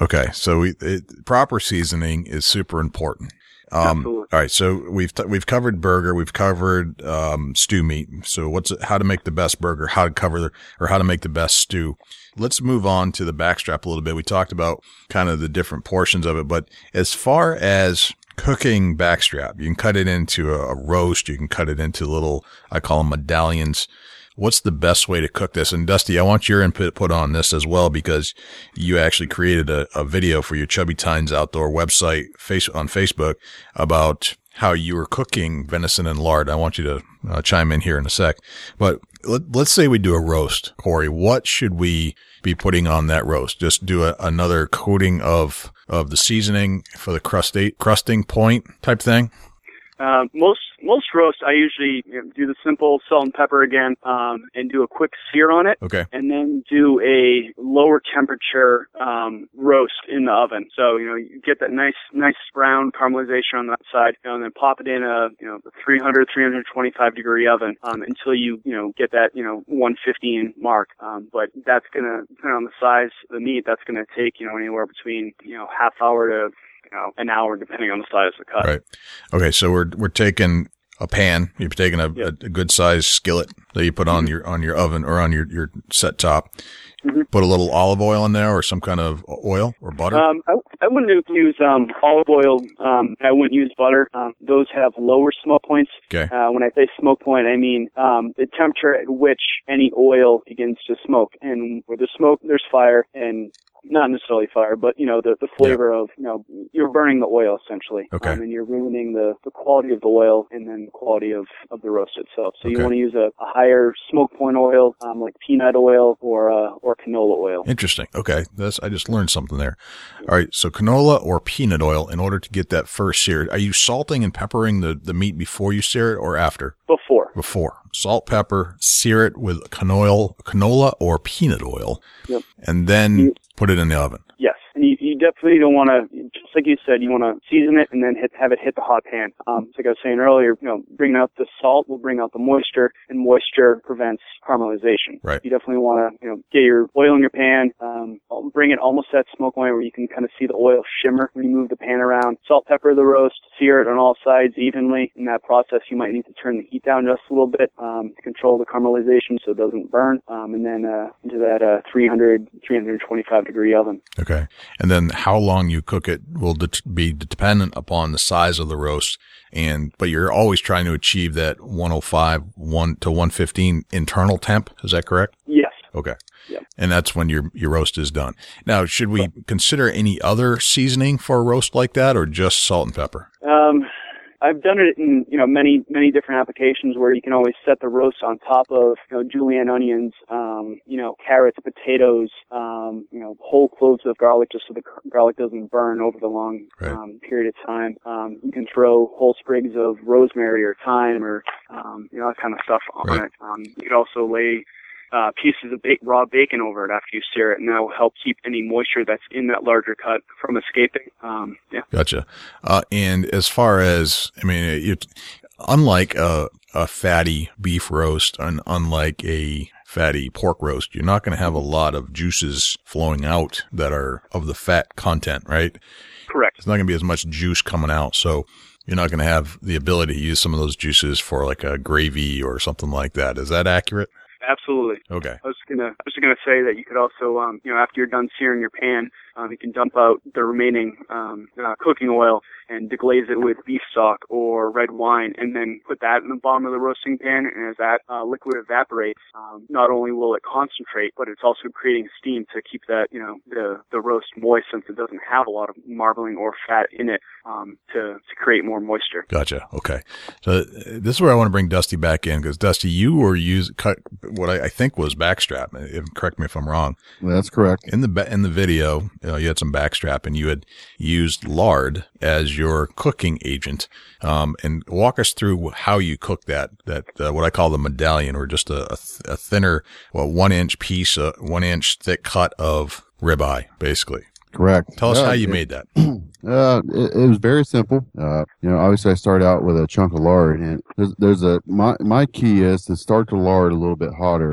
okay. So we, it, proper seasoning is super important. Um, Absolutely. all right. So we've, t- we've covered burger. We've covered, um, stew meat. So what's how to make the best burger, how to cover the, or how to make the best stew. Let's move on to the backstrap a little bit. We talked about kind of the different portions of it, but as far as cooking backstrap, you can cut it into a, a roast. You can cut it into little, I call them medallions what's the best way to cook this? And Dusty, I want your input put on this as well because you actually created a, a video for your Chubby Tines Outdoor website face on Facebook about how you were cooking venison and lard. I want you to uh, chime in here in a sec, but let, let's say we do a roast, Corey. What should we be putting on that roast? Just do a, another coating of of the seasoning for the crustate crusting point type thing. Uh, most most roasts, I usually you know, do the simple salt and pepper again, um, and do a quick sear on it, Okay. and then do a lower temperature um, roast in the oven. So you know you get that nice nice brown caramelization on that side, you know, and then pop it in a you know 300 325 degree oven um, until you you know get that you know 115 mark. Um, but that's gonna depend on the size of the meat. That's gonna take you know anywhere between you know half hour to you know an hour depending on the size of the cut. Right. Okay. So we're, we're taking a pan. You're taking a, Yep. a, a good sized skillet that you put on your, on your oven or on your, your set top. Mhm. Put a little olive oil in there or some kind of oil or butter. Um, I, I wouldn't use um, olive oil. Um, I wouldn't use butter. Um, those have lower smoke points. Okay. Uh, when I say smoke point, I mean um, the temperature at which any oil begins to smoke. And where there's smoke, there's fire. And not necessarily fire, but you know the the flavor of you know you're burning the oil essentially, Okay. um, and you're ruining the the quality of the oil and then the quality of of the roast itself. So you want to use a, a higher smoke point oil, um, like peanut oil or uh, or canola oil. Interesting. Okay. That's, I just learned something there. All right. So canola or peanut oil in order to get that first seared. Are you salting and peppering the, the meat before you sear it or after? Before, Before. Salt, pepper, sear it with canola, canola or peanut oil. Yep. And then put it in the oven. yes, and you, you definitely don't want to, just like you said, you want to season it and then hit, have it hit the hot pan. Um, like I was saying earlier, you know, bringing out the salt will bring out the moisture, and moisture prevents caramelization. Right. You definitely want to, you know, get your oil in your pan, um, bring it almost that smoke point where you can kind of see the oil shimmer when you move the pan around. Salt, pepper the roast, sear it on all sides evenly. In that process, you might need to turn the heat down just a little bit um, to control the caramelization so it doesn't burn. Um, and then uh, into that uh, 300, 325 degree oven. Okay. And then how long you cook it will det- be dependent upon the size of the roast. And, but you're always trying to achieve that 105, 1 to 115 internal temp. Is that correct? Yes. Okay. Yep. And that's when your, your roast is done. Now, should we consider any other seasoning for a roast like that or just salt and pepper? Um, I've done it in you know many many different applications where you can always set the roast on top of you know julienne onions, um, you know carrots, potatoes, um, you know whole cloves of garlic just so the garlic doesn't burn over the long Right. um, period of time. Um, you can throw whole sprigs of rosemary or thyme or um, you know that kind of stuff on Right. it. Um, you could also lay uh, pieces of ba- raw bacon over it after you sear it, and that will help keep any moisture that's in that larger cut from escaping. Um, yeah. Gotcha. Uh, and as far as, I mean, it, unlike a, a fatty beef roast and unlike a fatty pork roast, you're not going to have a lot of juices flowing out that are of the fat content, right? Correct. It's not going to be as much juice coming out. So you're not going to have the ability to use some of those juices for like a gravy or something like that. Is that accurate? Absolutely. Okay. I was gonna, I was just gonna say that you could also, um, you know, after you're done searing your pan, um, you can dump out the remaining um, uh, cooking oil and deglaze it with beef stock or red wine, and then put that in the bottom of the roasting pan. And as that uh, liquid evaporates, um, not only will it concentrate, but it's also creating steam to keep that, you know, the the roast moist since it doesn't have a lot of marbling or fat in it um, to to create more moisture. Gotcha. Okay. So uh, this is where I want to bring Dusty back in because Dusty, you were use cut what I, I think was backstrap. If, correct me if I'm wrong. That's correct. In the in the video, you, know, you had some backstrap and you had used lard as your cooking agent. Um, and walk us through how you cook that that uh, what I call the medallion, or just a, a, th- a thinner, well, one inch piece, uh, one inch thick cut of ribeye, basically. Correct. Tell us Yeah, how you it- made that. Uh, it, it was very simple. Uh, you know, obviously I started out with a chunk of lard, and there's, there's a my my key is to start the lard a little bit hotter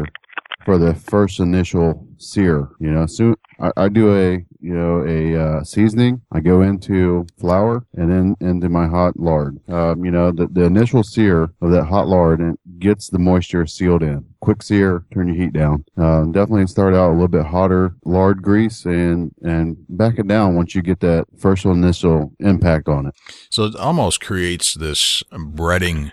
for the first initial sear. You know, soon I, I do a you know a uh, seasoning. I go into flour and then into my hot lard. Um, you know, the the initial sear of that hot lard and gets the moisture sealed in. Quick sear, turn your heat down. Uh, definitely start out a little bit hotter lard grease and and back it down once you get that first initial impact on it. So it almost creates this breading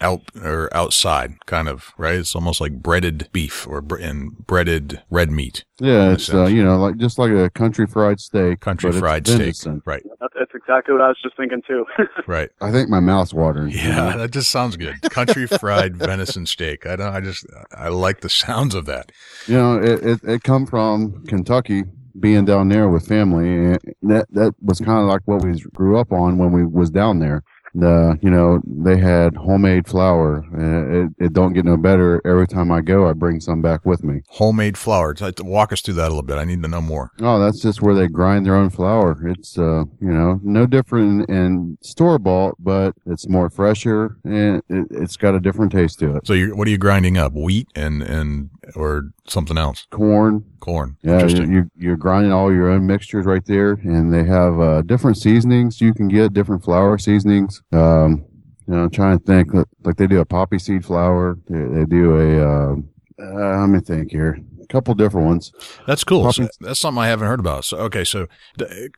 out or outside kind of, right? It's almost like breaded beef or bre- and breaded red meat, Yeah, it's uh, you know like just like a country fried steak. country but it's fried steak. venison. Right. That's, that's exactly what I was just thinking too. Right. I think my mouth's watering. you Yeah, know? that just sounds good. Country fried venison steak. I don't, I just, I like the sounds of that. You know, it, it, it come from Kentucky, being down there with family, and that that was kind of like what we grew up on when we was down there. The you know they had homemade flour. Uh, it, it don't get no better. Every time I go, I bring some back with me. Homemade flour. Walk us through that a little bit. I need to know more. Oh, that's just where they grind their own flour. It's uh you know no different in store bought, but it's more fresher and it, it's got a different taste to it. So you're, what are you grinding up? Wheat and, and, or something else? Corn, Corn. Yeah, Interesting. you, you're grinding all your own mixtures right there, and they have uh, different seasonings you can get, different flour seasonings. Um, you know, I'm trying to think, like like they do a poppy seed flour. They, they do a, uh, uh, let me think here. a couple different ones. That's cool. So that's something I haven't heard about. So, okay. So,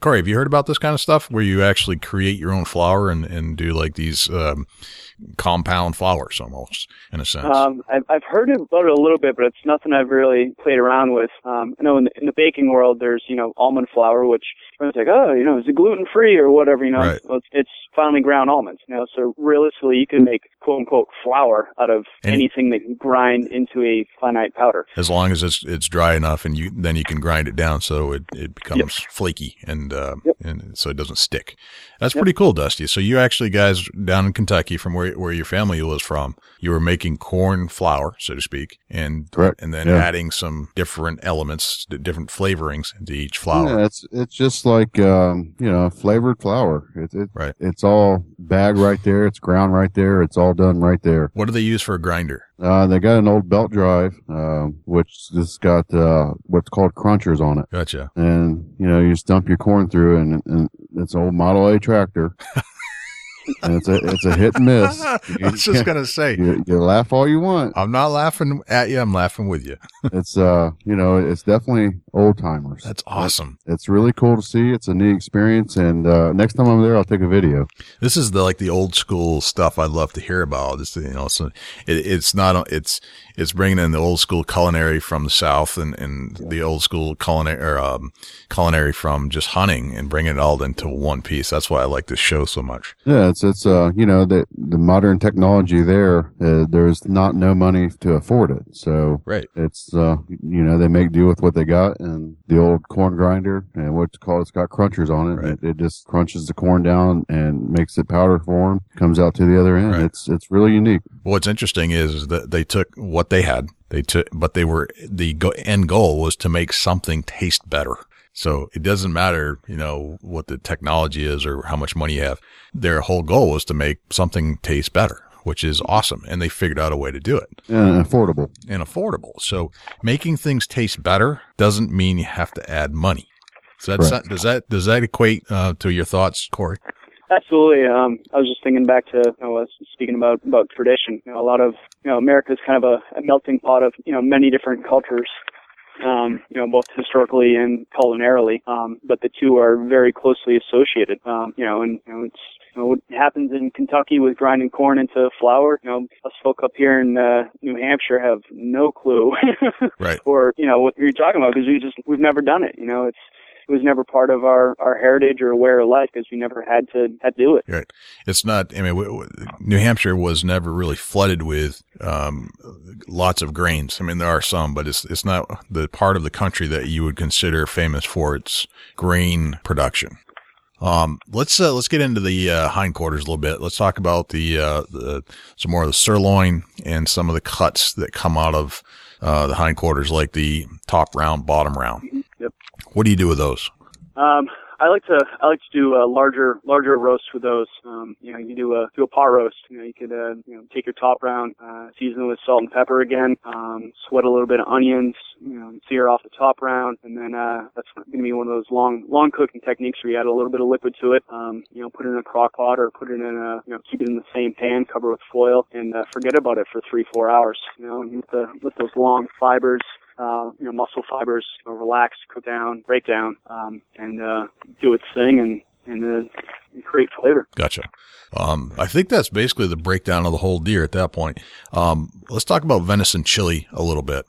Corey, have you heard about this kind of stuff where you actually create your own flour and, and do like these, um, compound flours almost in a sense? Um, I've, I've heard about it a little bit, but it's nothing I've really played around with. Um, I know in the, in the baking world, there's, you know, almond flour, which everyone's like, oh, you know, is it gluten free or whatever, you know? Right. It's, it's finely ground almonds, you know, so realistically, you can make quote unquote flour out of Any- anything that you grind into a finite powder. as long as it's it's dry enough and you then you can grind it down so it, it becomes flaky and uh, Yep. and so it doesn't stick. That's pretty cool, Dusty. So you actually guys down in Kentucky from where where your family was from, you were making corn flour, so to speak, and Correct. and then Yeah. adding some different elements, different flavorings to each flour. Yeah, it's it's just like um, you know flavored flour. It, it, Right. It's all bag right there. It's ground right there. It's all done right there. What do they use for a grinder? Uh, they got an old belt drive, um, which just got uh, what's called crunchers on it, Gotcha. and you know you just dump your corn through, and, and it's an old Model A tractor, it's a it's a hit and miss. I was just gonna say, You, you laugh all you want. I'm not laughing at you. I'm laughing with you. It's uh, you know, it's definitely old timers. That's awesome. It's really cool to see. It's a neat experience, and uh, next time I'm there, I'll take a video. This is the like the old school stuff I'd love to hear about. It's you know, so it, it's not it's it's bringing in the old school culinary from the south and and the old school culinary or, um, culinary from just hunting and bringing it all into one piece. That's why I like this show so much. Yeah, it's it's uh, you know, the the modern technology there. Uh, there's not no money to afford it, so Right. it's uh, you know, they make do with what they got, and the old corn grinder and what's it called, it's got crunchers on it. Right. It, it just crunches the corn down and makes it powder form. Comes out to the other end. Right. It's it's really unique. What's interesting is that they took what they had, they took, but they were the go- end goal was to make something taste better. So it doesn't matter, you know, what the technology is or how much money you have. Their whole goal was to make something taste better, which is awesome. And they figured out a way to do it And affordable. and affordable. So making things taste better doesn't mean you have to add money. So that's, does that, does that equate uh, to your thoughts, Corey? Absolutely. Um, I was just thinking back to, you know, I was speaking about, about tradition. You know, a lot of, you know, America is kind of a, a melting pot of, you know, many different cultures, um, you know, both historically and culinarily. Um, but the two are very closely associated. Um, you know, and, you know, it's, you know, what happens in Kentucky with grinding corn into flour, you know, us folk up here in, uh, New Hampshire have no clue. Right. or, you know, what you're talking about because we just, we've never done it. You know, it's, it was never part of our, our heritage or way of life because we never had to, had to do it. Right. It's not, I mean, New Hampshire was never really flooded with, um, lots of grains. I mean, there are some, but it's, it's not the part of the country that you would consider famous for its grain production. Um, let's, uh, let's get into the, uh, hindquarters a little bit. Let's talk about the, uh, the, some more of the sirloin and some of the cuts that come out of, uh, the hindquarters, like the top round, bottom round. What do you do with those? Um, I like to I like to do a larger larger roast with those. Um, you know, you do a do a pot roast. You know, you could uh, you know take your top round, uh, season it with salt and pepper again. Um, sweat a little bit of onions. You know, sear off the top round, and then uh, that's going to be one of those long long cooking techniques where you add a little bit of liquid to it. Um, you know, put it in a crock pot or put it in a you know keep it in the same pan, cover with foil, and uh, forget about it for three four hours. You know, and let the let those long fibers uh, you know, muscle fibers you know, relax, cook down, break down, um, and uh, do its thing and and uh, create flavor. Gotcha. Um, I think that's basically the breakdown of the whole deer at that point. Um, let's talk about venison chili a little bit.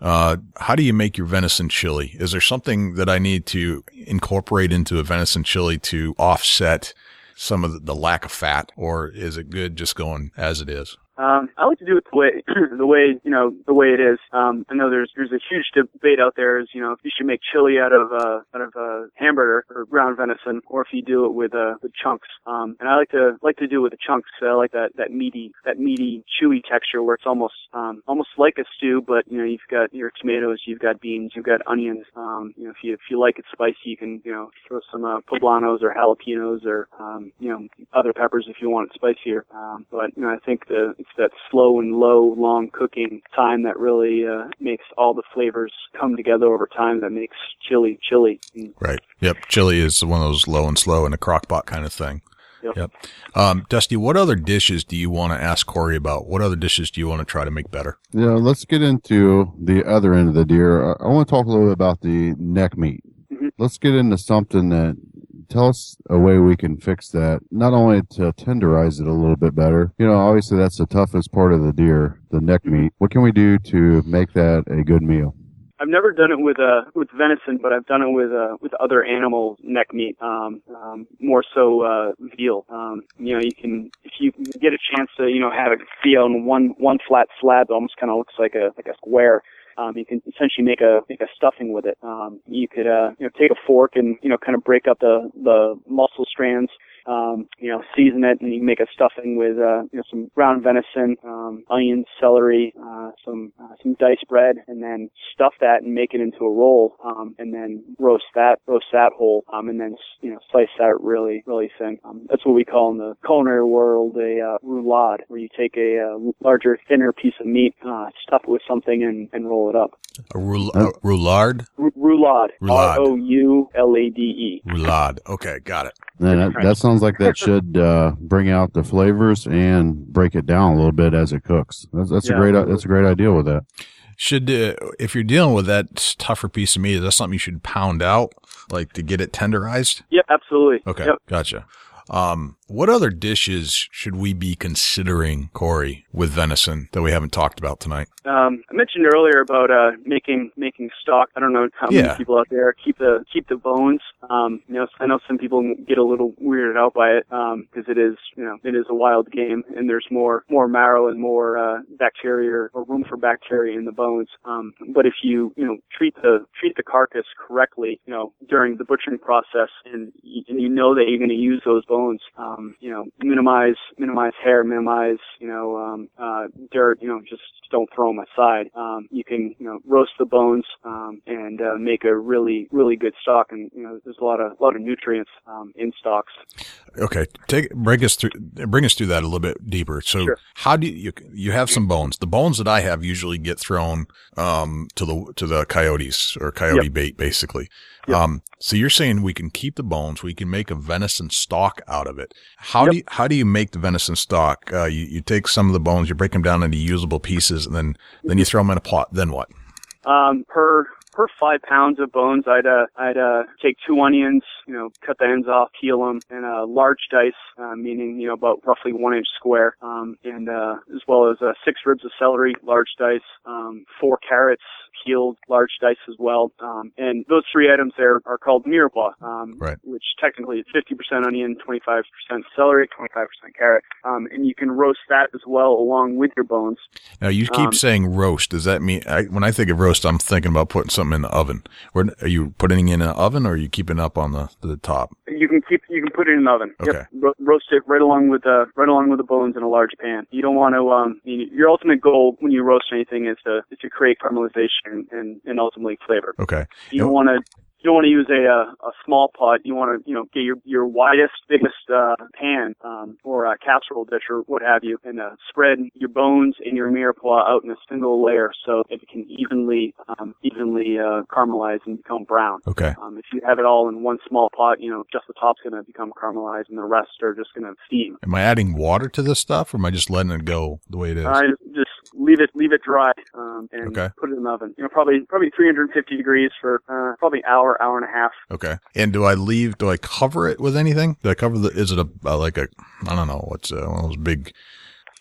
Uh, how do you make your venison chili? Is there something that I need to incorporate into a venison chili to offset some of the, lack of fat, or is it good just going as it is? Um, I like to do it the way, the way, you know, the way it is. Um, I know there's, there's a huge debate out there is, you know, if you should make chili out of, uh, out of, uh, hamburger or ground venison, or if you do it with, uh, with chunks. Um, and I like to, like to do it with the chunks. I like that, that meaty, that meaty, chewy texture where it's almost, um, almost like a stew, but, you know, you've got your tomatoes, you've got beans, you've got onions. Um, you know, if you, if you like it spicy, you can, you know, throw some, uh, poblanos or jalapenos or, um, you know, other peppers if you want it spicier. Um, but, you know, I think the, it's that slow and low, long cooking time that really uh, makes all the flavors come together over time. That makes chili chili. Right. Yep. Chili is one of those low and slow in a crock pot kind of thing. Yep. Yep. Um, Dusty, what other dishes do you want to ask Corey about? What other dishes do you want to try to make better? Yeah, let's get into the other end of the deer. I, I want to talk a little bit about the neck meat. Mhm. Let's get into something that tell us a way we can fix that. Not only to tenderize it a little bit better. You know, obviously that's the toughest part of the deer, the neck meat. What can we do to make that a good meal? I've never done it with uh with venison, but I've done it with uh with other animal neck meat. Um, um more so uh veal. Um, you know, you can if you get a chance to you know have it veal on one one flat slab, that almost kind of looks like a like a square. Um, you can essentially make a make a stuffing with it. Um, you could uh you know take a fork and you know kind of break up the the muscle strands um, you know, season it, and you make a stuffing with, uh, you know, some ground venison, um, onions, celery, uh, some uh, some diced bread, and then stuff that and make it into a roll, um, and then roast that, roast that whole, um, and then you know, slice that really, really thin. Um, that's what we call in the culinary world a uh, roulade, where you take a uh, larger, thinner piece of meat, uh, stuff it with something, and, and roll it up. A, roul- a roulade? R- roulade. Roulade. R O U L A D E. Okay, got it. And that, that sounds like that should uh, bring out the flavors and break it down a little bit as it cooks. That's, that's Yeah, a great absolutely. that's a great idea with that. Should uh, if you're dealing with that tougher piece of meat, is that something you should pound out, like to get it tenderized? Yep, absolutely. Okay, Yep. gotcha. Um, what other dishes should we be considering, Corey, with venison that we haven't talked about tonight? Um, I mentioned earlier about uh, making making stock. I don't know how Yeah. many people out there keep the keep the bones. Um, you know, I know some people get a little weirded out by it because it is you know it is a wild game and there's more more marrow and more uh, bacteria or room for bacteria in the bones. Um, but if you you know treat the treat the carcass correctly, you know during the butchering process and y- and you know that you're going to use those bones, um, you know minimize minimize hair, minimize you know um, uh, dirt, you know just don't throw them aside. Um, you can, you know, roast the bones um, and uh, make a really, really good stock. And you know, there's a lot of, lot of nutrients um, in stocks. Okay, take break us through, bring us through that a little bit deeper. So, Sure. how do you you have some bones? The bones that I have usually get thrown um, to the to the coyotes or coyote Yep. bait, basically. Yep. Um, so you're saying we can keep the bones, we can make a venison stock out of it. How Yep. do you, how do you make the venison stock? Uh, you you take some of the bones, you break them down into usable pieces, and then then you throw them in a pot. Then what? Um, per per five pounds of bones, I'd uh, I'd uh, take two onions, you know, cut the ends off, peel them, and a large dice, uh, meaning you know about roughly one inch square, um, and uh, as well as uh, six ribs of celery, large dice, um, four carrots, peeled, large dice as well, um, and those three items there are called mirepoix, um, Right. which technically is 50% onion, 25% celery, 25% carrot, um, and you can roast that as well along with your bones. Now you keep Um, saying roast. Does that mean I, when I think of roast, I'm thinking about putting something in the oven? Where are you putting it in an oven, or are you keeping up on the the top? You can keep you can put it in the oven. Okay. Yep. Ro- roast it right along with uh, right along with the bones in a large pan. You don't want to um you, your ultimate goal when you roast anything is to is to create caramelization and, and ultimately flavor. Okay. You don't want to you don't want to use a, uh, a small pot. You want to, you know, get your, your widest, biggest, uh, pan, um, or a casserole dish or what have you, and, uh, spread your bones and your mirepoix out in a single layer so it can evenly, um, evenly, uh, caramelize and become brown. Okay. Um, if you have it all in one small pot, you know, just the top's going to become caramelized and the rest are just going to steam. Am I adding water to this stuff, or am I just letting it go the way it is? I just leave it leave it dry um, and Okay. put it in the oven. You know, probably probably 350 degrees for uh, probably hour hour and a half. Okay. And do I leave? Do I cover it with anything? Do I cover the? Is it a, uh like a? I don't know. What's uh, one of those big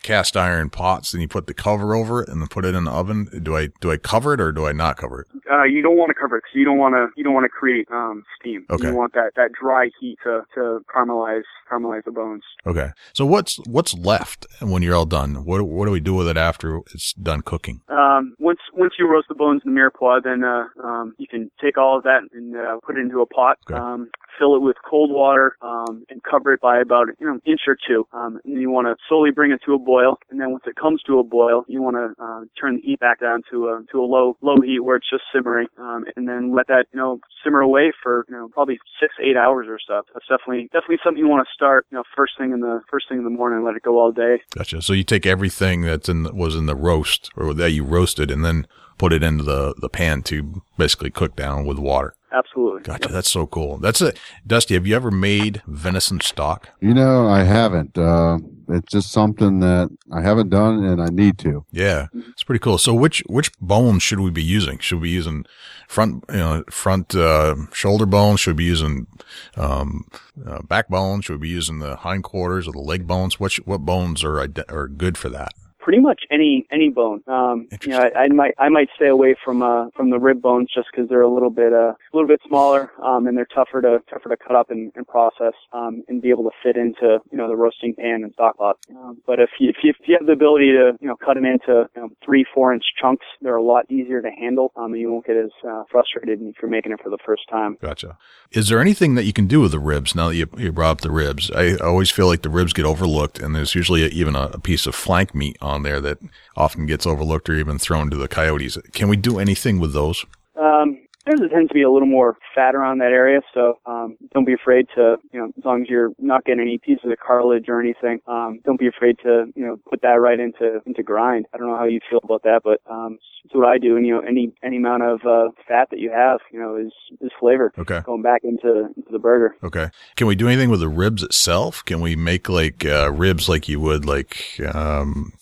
cast iron pots, and you put the cover over it, and then put it in the oven? Do I do I cover it or do I not cover it? Uh, you don't want to cover it because you don't want to you don't want to create um, steam. Okay. You want that, that dry heat to, to caramelize caramelize the bones. Okay. So what's what's left when you're all done? What what do we do with it after it's done cooking? Um, once once you roast the bones in the mirepoix, then uh, um, you can take all of that and uh, put it into a pot. Okay. Um, fill it with cold water um, and cover it by about you know an inch or two. Um, and you want to slowly bring it to a boil. And then once it comes to a boil, you want to uh, turn the heat back down to a to a low low heat where it's just simmering. Um, and then let that you know simmer away for you know probably six eight hours or so. That's definitely definitely something you want to start you know first thing in the first thing in the morning. Let it go all day. Gotcha. So you take everything that's in was in the roast or that you roasted, and then put it into the the pan to basically cook down with water. Absolutely. Gotcha. That's so cool. That's it. Dusty. Have you ever made venison stock? You know, I haven't. Uh, it's just something that I haven't done and I need to. Yeah, it's pretty cool. So which which bones should we be using? Should we be using front you know front uh, shoulder bones? Should we be using um, uh, backbone? Should we be using the hindquarters or the leg bones? What sh- what bones are are good for that? Pretty much any any bone. Um, you know, I, I might I might stay away from uh, from the rib bones just because they're a little bit uh, a little bit smaller um, and they're tougher to tougher to cut up and, and process um, and be able to fit into you know the roasting pan and stock pot. Um, but if you, if you if you have the ability to you know cut them into you know, three four inch chunks, they're a lot easier to handle um, and you won't get as uh, frustrated if you're making it for the first time. Gotcha. Is there anything that you can do with the ribs now that you, you brought up the ribs? I always feel like the ribs get overlooked, and there's usually a, even a, a piece of flank meat on there that often gets overlooked or even thrown to the coyotes. Can we do anything with those? Um, there tends to be a little more fat around that area, so um, don't be afraid to, you know, as long as you're not getting any pieces of cartilage or anything, um, don't be afraid to, you know, put that right into into grind. I don't know how you feel about that, but um, it's what I do. And you know, any any amount of uh, fat that you have, you know, is is flavor. Okay. Going back into into the burger. Okay. Can we do anything with the ribs itself? Can we make like uh, ribs like you would like um,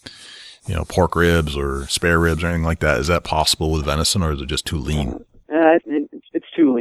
you know pork ribs or spare ribs or anything like that? Is that possible with venison, or is it just too lean? Uh, it,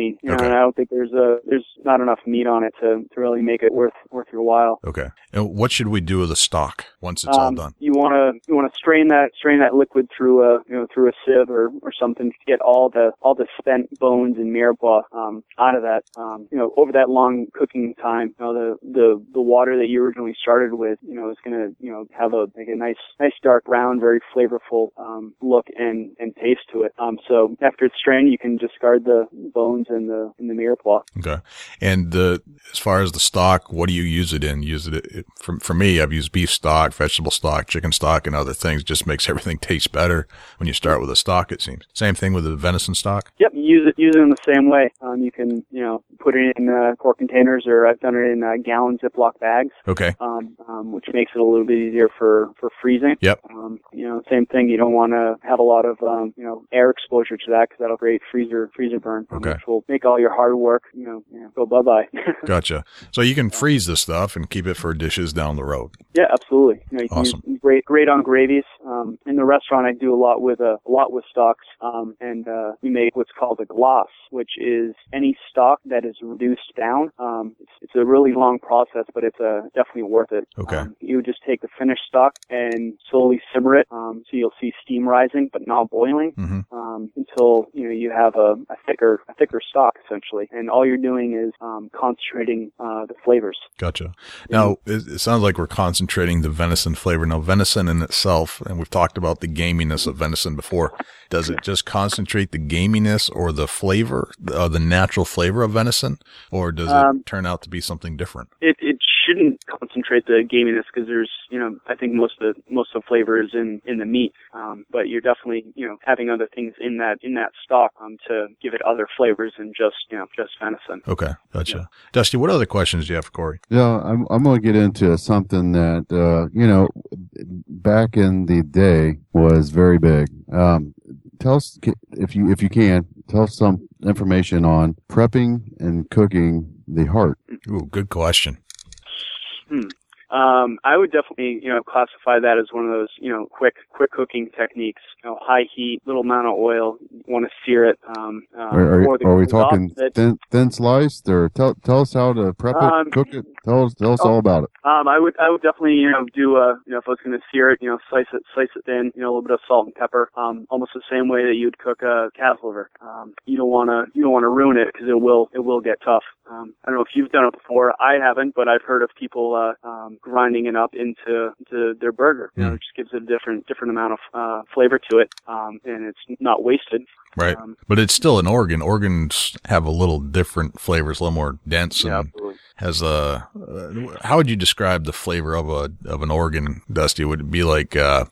it's too lean. You know, Okay. and I don't think there's a there's not enough meat on it to, to really make it worth worth your while. Okay. And what should we do with the stock once it's all Um, done? You want to you want to strain that strain that liquid through a you know through a sieve or, or something to get all the all the spent bones and mirepoix um, out of that. Um, you know over that long cooking time, you know the the the water that you originally started with, you know, is going to you know have a like a nice nice dark brown, very flavorful um, look and and taste to it. Um, so after it's strained, you can discard the bones and the and the mirepoix. Okay. And the as far as the stock, what do you use it in? Use it, it for for me. I've used beef stock, vegetable stock, chicken stock, and other things. Just makes everything taste better when you start with a stock. It seems. Same thing with the venison stock. Yep, use it use it in the same way. Um, you can you know put it in uh, quart containers, or I've done it in uh, gallon Ziploc bags, Okay. um, um, which makes it a little bit easier for for freezing. Yep. Um, you know, same thing. You don't want to have a lot of um, you know air exposure to that because that'll create freezer freezer burn, Okay. which will make all your hard work you know, you know go bye bye. Gotcha. So you can freeze this stuff and keep it for dishes down the road. Yeah, absolutely. You know, you Awesome. great, great on gravies. Um, in the restaurant, I do a lot with a, a lot with stocks, um, and uh, we make what's called a glace, which is any stock that is reduced down. Um, it's, it's a really long process, but it's uh, definitely worth it. Okay. Um, you would just take the finished stock and slowly simmer it, um, so you'll see steam rising, but not boiling hmm um, until you know you have a, a thicker a thicker stock essentially, and all you're doing is um, concentrating uh, the flavors. Gotcha. Now it, it sounds like we're concentrating the venison flavor. Now venison in itself, and we've talked about the gaminess of venison before. Does it just concentrate the gaminess or the flavor, uh, the natural flavor of venison, or does Um, it turn out to be something different? it it shouldn't concentrate the gaminess because there's you know I think most of the most of the flavor is in in the meat, um, but you're definitely you know having other things in that in that stock um, to give it other flavors than just you know just venison. Okay, gotcha. Dusty, what other questions do you have for Corey? Yeah, I'm I'm going to get into something that uh, you know back in the day was very big. Um, tell us if you if you can tell us some information on prepping and cooking the heart. Ooh, good question. Um, I would definitely, you know, classify that as one of those, you know, quick, quick cooking techniques. You know, high heat, little amount of oil. Want to sear it. Um, uh, Are, are, are we talking thin, thin sliced or tell tell us how to prep it, Um, cook it? Tell us tell us oh, all about it. Um, I would, I would definitely, you know, do a, you know, if I was going to sear it, you know, slice it, slice it thin, you know, a little bit of salt and pepper, um, almost the same way that you'd cook a calf liver. Um, you don't want to, you don't want to ruin it because it will, it will get tough. Um, I don't know if you've done it before. I haven't, but I've heard of people, uh, um, grinding it up into, into their burger. You know, Mm. it just gives it a different, different amount of, uh, flavor to it. Um, and it's not wasted. Right, Um, but it's still an organ. Organs have a little different flavors, a little more dense, yeah, and absolutely. has a. Uh, how would you describe the flavor of a of an organ, Dusty? Would it be like? Uh,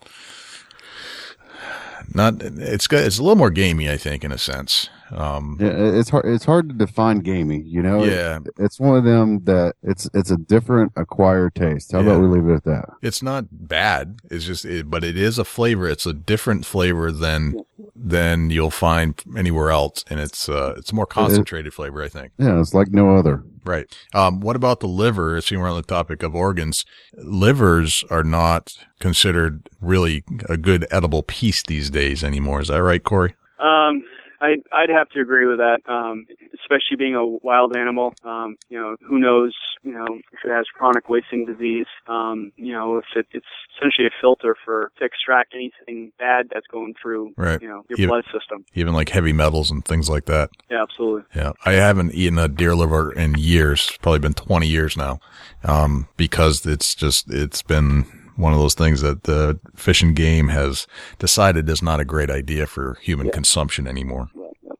not it's. It's a little more gamey, I think, in a sense. Um, Yeah, it's hard. It's hard to define gamey. You know, yeah, it's one of them that it's it's a different acquired taste. How Yeah. about we leave it at that? it's not bad. It's just, it, but it is a flavor. It's a different flavor than than you'll find anywhere else, and it's uh, it's a more concentrated flavor, I think. Yeah, it's like no other. Right. Um, what about the liver? Seeing we're on the topic of organs, livers are not considered really a good edible piece these days anymore. Is that right, Corey? Um, I, I'd have to agree with that, um, especially being a wild animal. Um, you know, who knows, you know, if it has chronic wasting disease, um, you know, if it, it's essentially a filter for, to extract anything bad that's going through, Right. you know, your Even- blood system. Even like heavy metals and things like that. Yeah, absolutely. Yeah, I haven't eaten a deer liver in years. Probably been 20 years now. Um, because it's just, it's been one of those things that the fish and game has decided is not a great idea for human consumption anymore.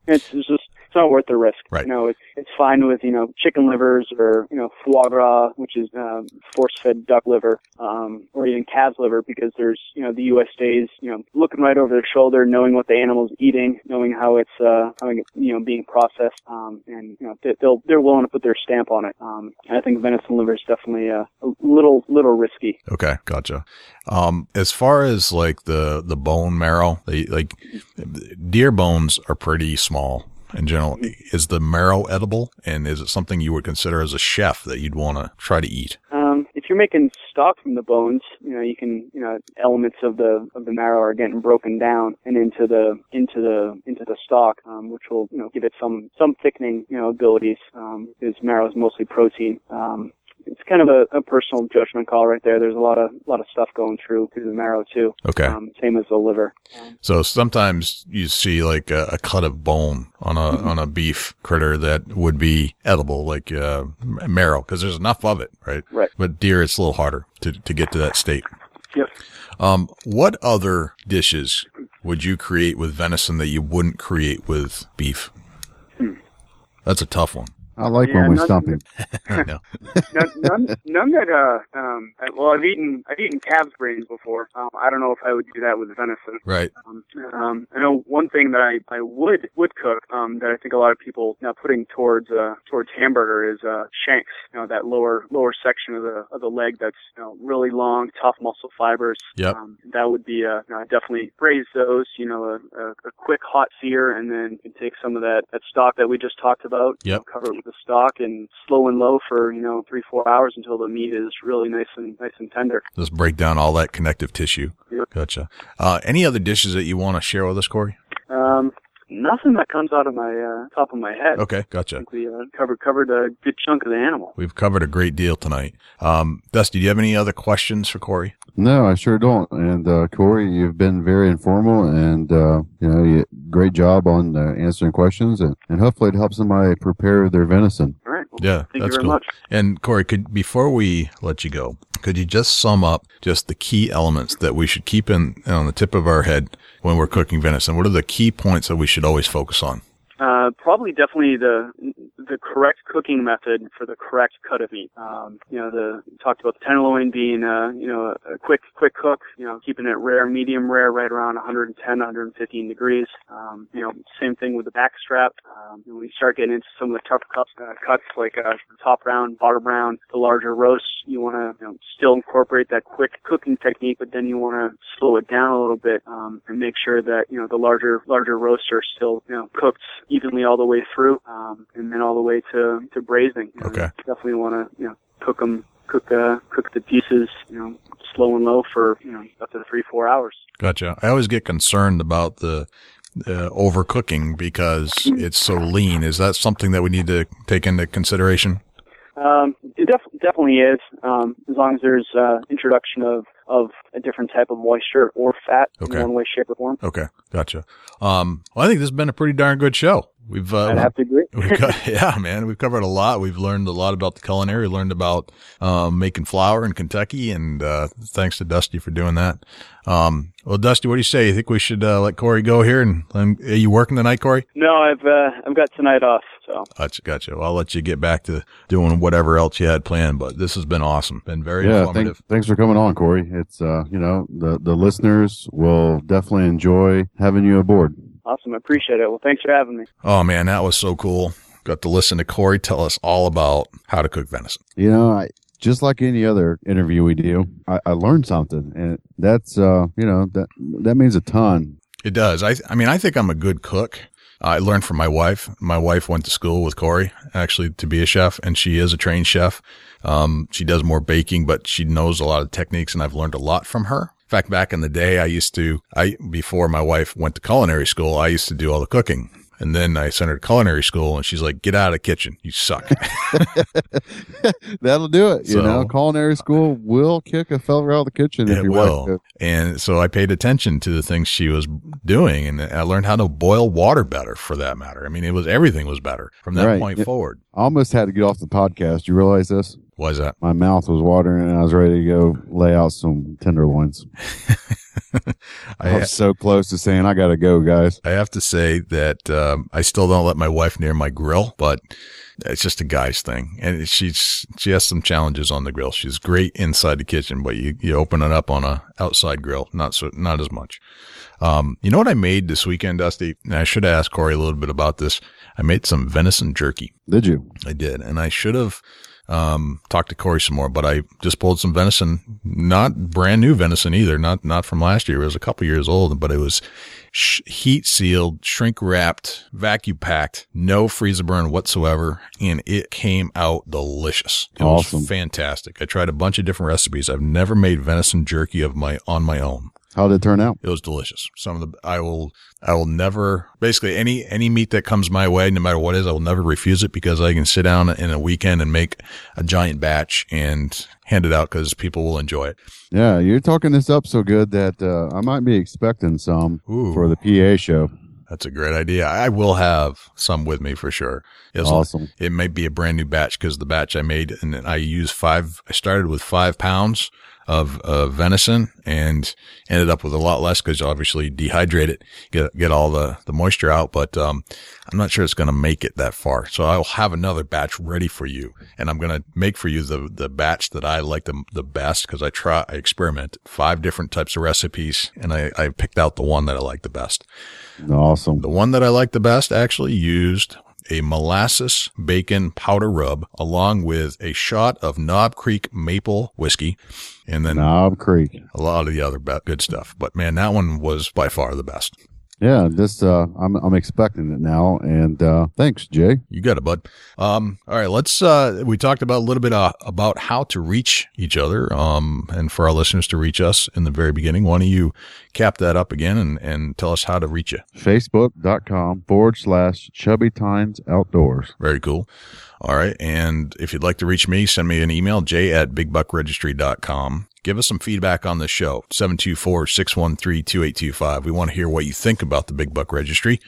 It's, it's not worth the risk. Right. You know, it's, it's fine with, you know, chicken livers or, you know, foie gras, which is, um, force-fed duck liver, um, or even calf's liver because there's, you know, the USDA's, you know, looking right over their shoulder, knowing what the animal's eating, knowing how it's, uh, how it's, you know, being processed, um, and, you know, they, they'll, they're willing to put their stamp on it. Um, and I think venison liver is definitely, uh, a little, little risky. Okay, gotcha. Um, as far as like the the bone marrow, they like deer bones are pretty small in general. Is the marrow edible, and is it something you would consider as a chef that you'd want to try to eat? Um, if you're making stock from the bones, you know, you can, you know, elements of the of the marrow are getting broken down and into the into the into the stock, um, which will, you know, give it some some thickening, you know, abilities. Um, because marrow is mostly protein. Um, it's kind of a, a personal judgment call right there. There's a lot of lot of stuff going through through the marrow too. Okay. Um, same as the liver. So sometimes you see like a, a cut of bone on a on a beef critter that would be edible, like uh, marrow, because there's enough of it, right? Right. But deer, it's a little harder to to get to that state. Yep. Um, what other dishes would you create with venison that you wouldn't create with beef? That's a tough one. I like Yeah, when we not- stump him. No. none, none, none that uh um well I've eaten I've eaten calves brains before. Um, I don't know if I would do that with venison. Right. Um, um, I know one thing that I, I would would cook um, that I think a lot of people now putting towards uh, towards hamburger is uh, shanks. You know that lower lower section of the of the leg that's you know really long, tough muscle fibers. Yep. Um, that would be uh, you know, definitely braise those. You know a, a, a quick hot sear, and then you can take some of that that stock that we just talked about. you Yep. know, cover it with the stock and slow and low for you know three four hours until the meat is really nice and nice and tender. Just break down all that connective tissue. Yep. Gotcha. Uh, any other dishes that you want to share with us, Corey? Um, nothing that comes out of my uh, top of my head. Okay. I Gotcha. think we uh, covered covered a good chunk of the animal. We've covered a great deal tonight. Um, Dusty, do you have any other questions for Corey? No, I sure don't. And uh, Corey, you've been very informal, and uh, you know, you, great job on uh, answering questions, and, and hopefully it helps somebody prepare their venison. All right. Well, Yeah, Thank that's you very cool. much. And Corey, could before we let you go, could you just sum up just the key elements that we should keep in on the tip of our head when we're cooking venison? What are the key points that we should always focus on? Uh, probably definitely the the correct cooking method for the correct cut of meat. Um, you know, the talked about the tenderloin being uh, you know a quick quick cook. You know, keeping it rare, medium rare, right around 110, 115 degrees. Um, you know, same thing with the back strap. Um, when we start getting into some of the tough cuts, uh, cuts like uh, top round, bottom round, the larger roasts, you want to you know, still incorporate that quick cooking technique, but then you want to slow it down a little bit um, and make sure that you know the larger larger roasts are still you know cooked evenly all the way through, um, and then all the way to to braising. You know, Okay. definitely want to you know cook them, cook uh, cook the pieces, you know, slow and low for you know up to three four hours. Gotcha. I always get concerned about the uh, overcooking because it's so lean. Is that something that we need to take into consideration? Um, it def- definitely is, um, as long as there's uh, introduction of of a different type of moisture or fat Okay. in one way, shape, or form. Okay, gotcha. Um, well, I think this has been a pretty darn good show. We've uh, I'd have to agree. We've got, yeah, man, we've covered a lot. We've learned a lot about the culinary. We learned about um, making flour in Kentucky, and uh, thanks to Dusty for doing that. Um, well, Dusty, what do you say? You think we should uh, let Corey go here? And um, are you working tonight, Corey? No, I've uh, I've got tonight off, so Gotcha, gotcha. Well, I'll let you get back to doing whatever else you had planned. But this has been awesome. Been very yeah, informative. thank, thanks for coming on, Corey. It's uh, you know, the the listeners will definitely enjoy having you aboard. awesome. I appreciate it. Well, thanks for having me. oh man, that was so cool. Got to listen to Corey tell us all about how to cook venison. You know, I, just like any other interview we do, I, I learned something, and that's uh, you know, that that means a ton. It does. I, I mean, I think I'm a good cook. I learned from my wife. My wife went to school with Corey actually to be a chef and she is a trained chef. Um, she does more baking, but she knows a lot of techniques and I've learned a lot from her. In fact, back in the day, I used to, I, before my wife went to culinary school, I used to do all the cooking. And then I sent her to culinary school and she's like, get out of the kitchen. You suck. That'll do it. You So- know, culinary school will kick a fella out of the kitchen if it you will. And so I paid attention to the things she was doing and I learned how to boil water better for that matter. I mean, it was, everything was better from that Right. point Yeah. forward. I almost had to get off the podcast. You realize this? Why is that? My mouth was watering and I was ready to go lay out some tenderloins. I was so close to saying, I got to go, guys. I have to say that um, I still don't let my wife near my grill, but it's just a guy's thing. And she's she has some challenges on the grill. She's great inside the kitchen, but you, you open it up on a outside grill, not so not as much. Um, you know what I made this weekend, Dusty? And I should have asked Corey a little bit about this. I made some venison jerky. Did you? I did, and I should have um, talked to Corey some more. But I just pulled some venison, not brand new venison either, not not from last year. It was a couple years old, but it was sh- heat sealed, shrink wrapped, vacuum packed, no freezer burn whatsoever, and it came out delicious. It Awesome. was fantastic. I tried a bunch of different recipes. I've never made venison jerky of my on my own. How did it turn out? It was delicious. Some of the I will I will never basically any any meat that comes my way, no matter what is, I will never refuse it because I can sit down in a weekend and make a giant batch and hand it out because people will enjoy it. Yeah, you're talking this up so good that uh, I might be expecting some Ooh. for the PA show. That's a great idea. I will have some with me for sure. It's Awesome. It may be a brand new batch because the batch I made and I used five. I started with five pounds of uh, venison and ended up with a lot less because obviously dehydrate it, get get all the the moisture out. But um, I'm not sure it's going to make it that far. So I'll have another batch ready for you, and I'm going to make for you the the batch that I like the the best because I try I experiment five different types of recipes, and I I picked out the one that I like the best. Awesome. The one that I like the best actually used a molasses bacon powder rub along with a shot of Knob Creek maple whiskey and then Knob Creek. a lot of the other good stuff. But man, that one was by far the best. Yeah, this uh, I'm I'm expecting it now, and uh, thanks, Jay. You got it, bud. Um, all right, let's. Uh, we talked about a little bit uh, about how to reach each other, um, and for our listeners to reach us in the very beginning. Why don't you cap that up again and and tell us how to reach you? Facebook.com forward slash Chubby Times Outdoors. Very cool. All right. And if you'd like to reach me, send me an email, j at bigbuckregistry.com. Give us some feedback on the show, 724-613-2825. We want to hear what you think about the Big Buck Registry.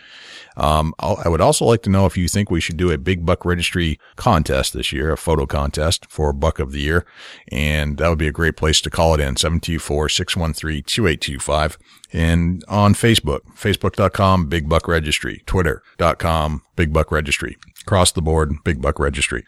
Um, I would also like to know if you think we should do a Big Buck Registry contest this year, a photo contest for Buck of the Year. And that would be a great place to call it in, 724-613-2825. And on Facebook, facebook.com, Big Buck Registry, twitter.com, Big Buck Registry, across the board, Big Buck Registry.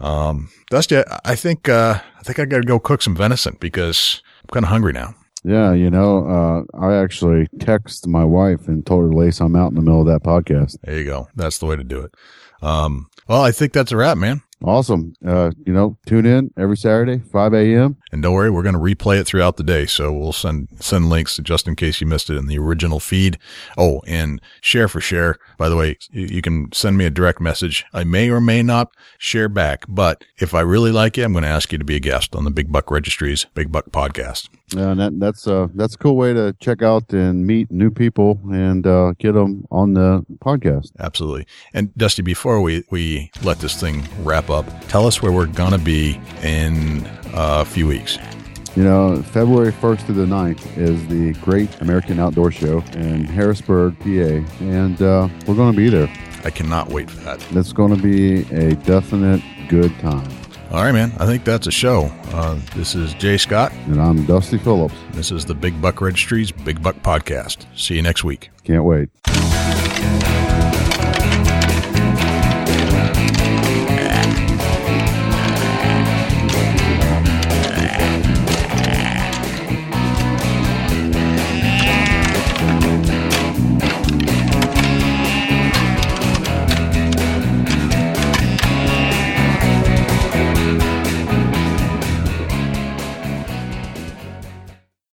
Um, Dusty, I- I think, uh, I think I got to go cook some venison because I'm kind of hungry now. Yeah, you know, uh, I actually text my wife and told her to lay some out in the middle of that podcast. There you go. That's the way to do it. Um, well, I think that's a wrap, man. Awesome. Uh, you know, tune in every Saturday, 5 a.m. And don't worry, we're going to replay it throughout the day. So we'll send, send links just in case you missed it in the original feed. Oh, and share for share. By the way, you, can send me a direct message. I may or may not share back, but if I really like you, I'm going to ask you to be a guest on the Big Buck Registries Big Buck podcast. Uh, and that, that's uh, that's a cool way to check out and meet new people and uh, get them on the podcast. Absolutely. And Dusty, before we, we let this thing wrap up, tell us where we're going to be in uh, a few weeks. You know, February 1st to the 9th is the Great American Outdoor Show in Harrisburg, PA, and uh, we're going to be there. I cannot wait for that. It's going to be a definite good time. All right, man. I think that's a show. Uh, this is Jay Scott. And I'm Dusty Phillips. This is the Big Buck Registries Big Buck Podcast. See you next week. Can't wait.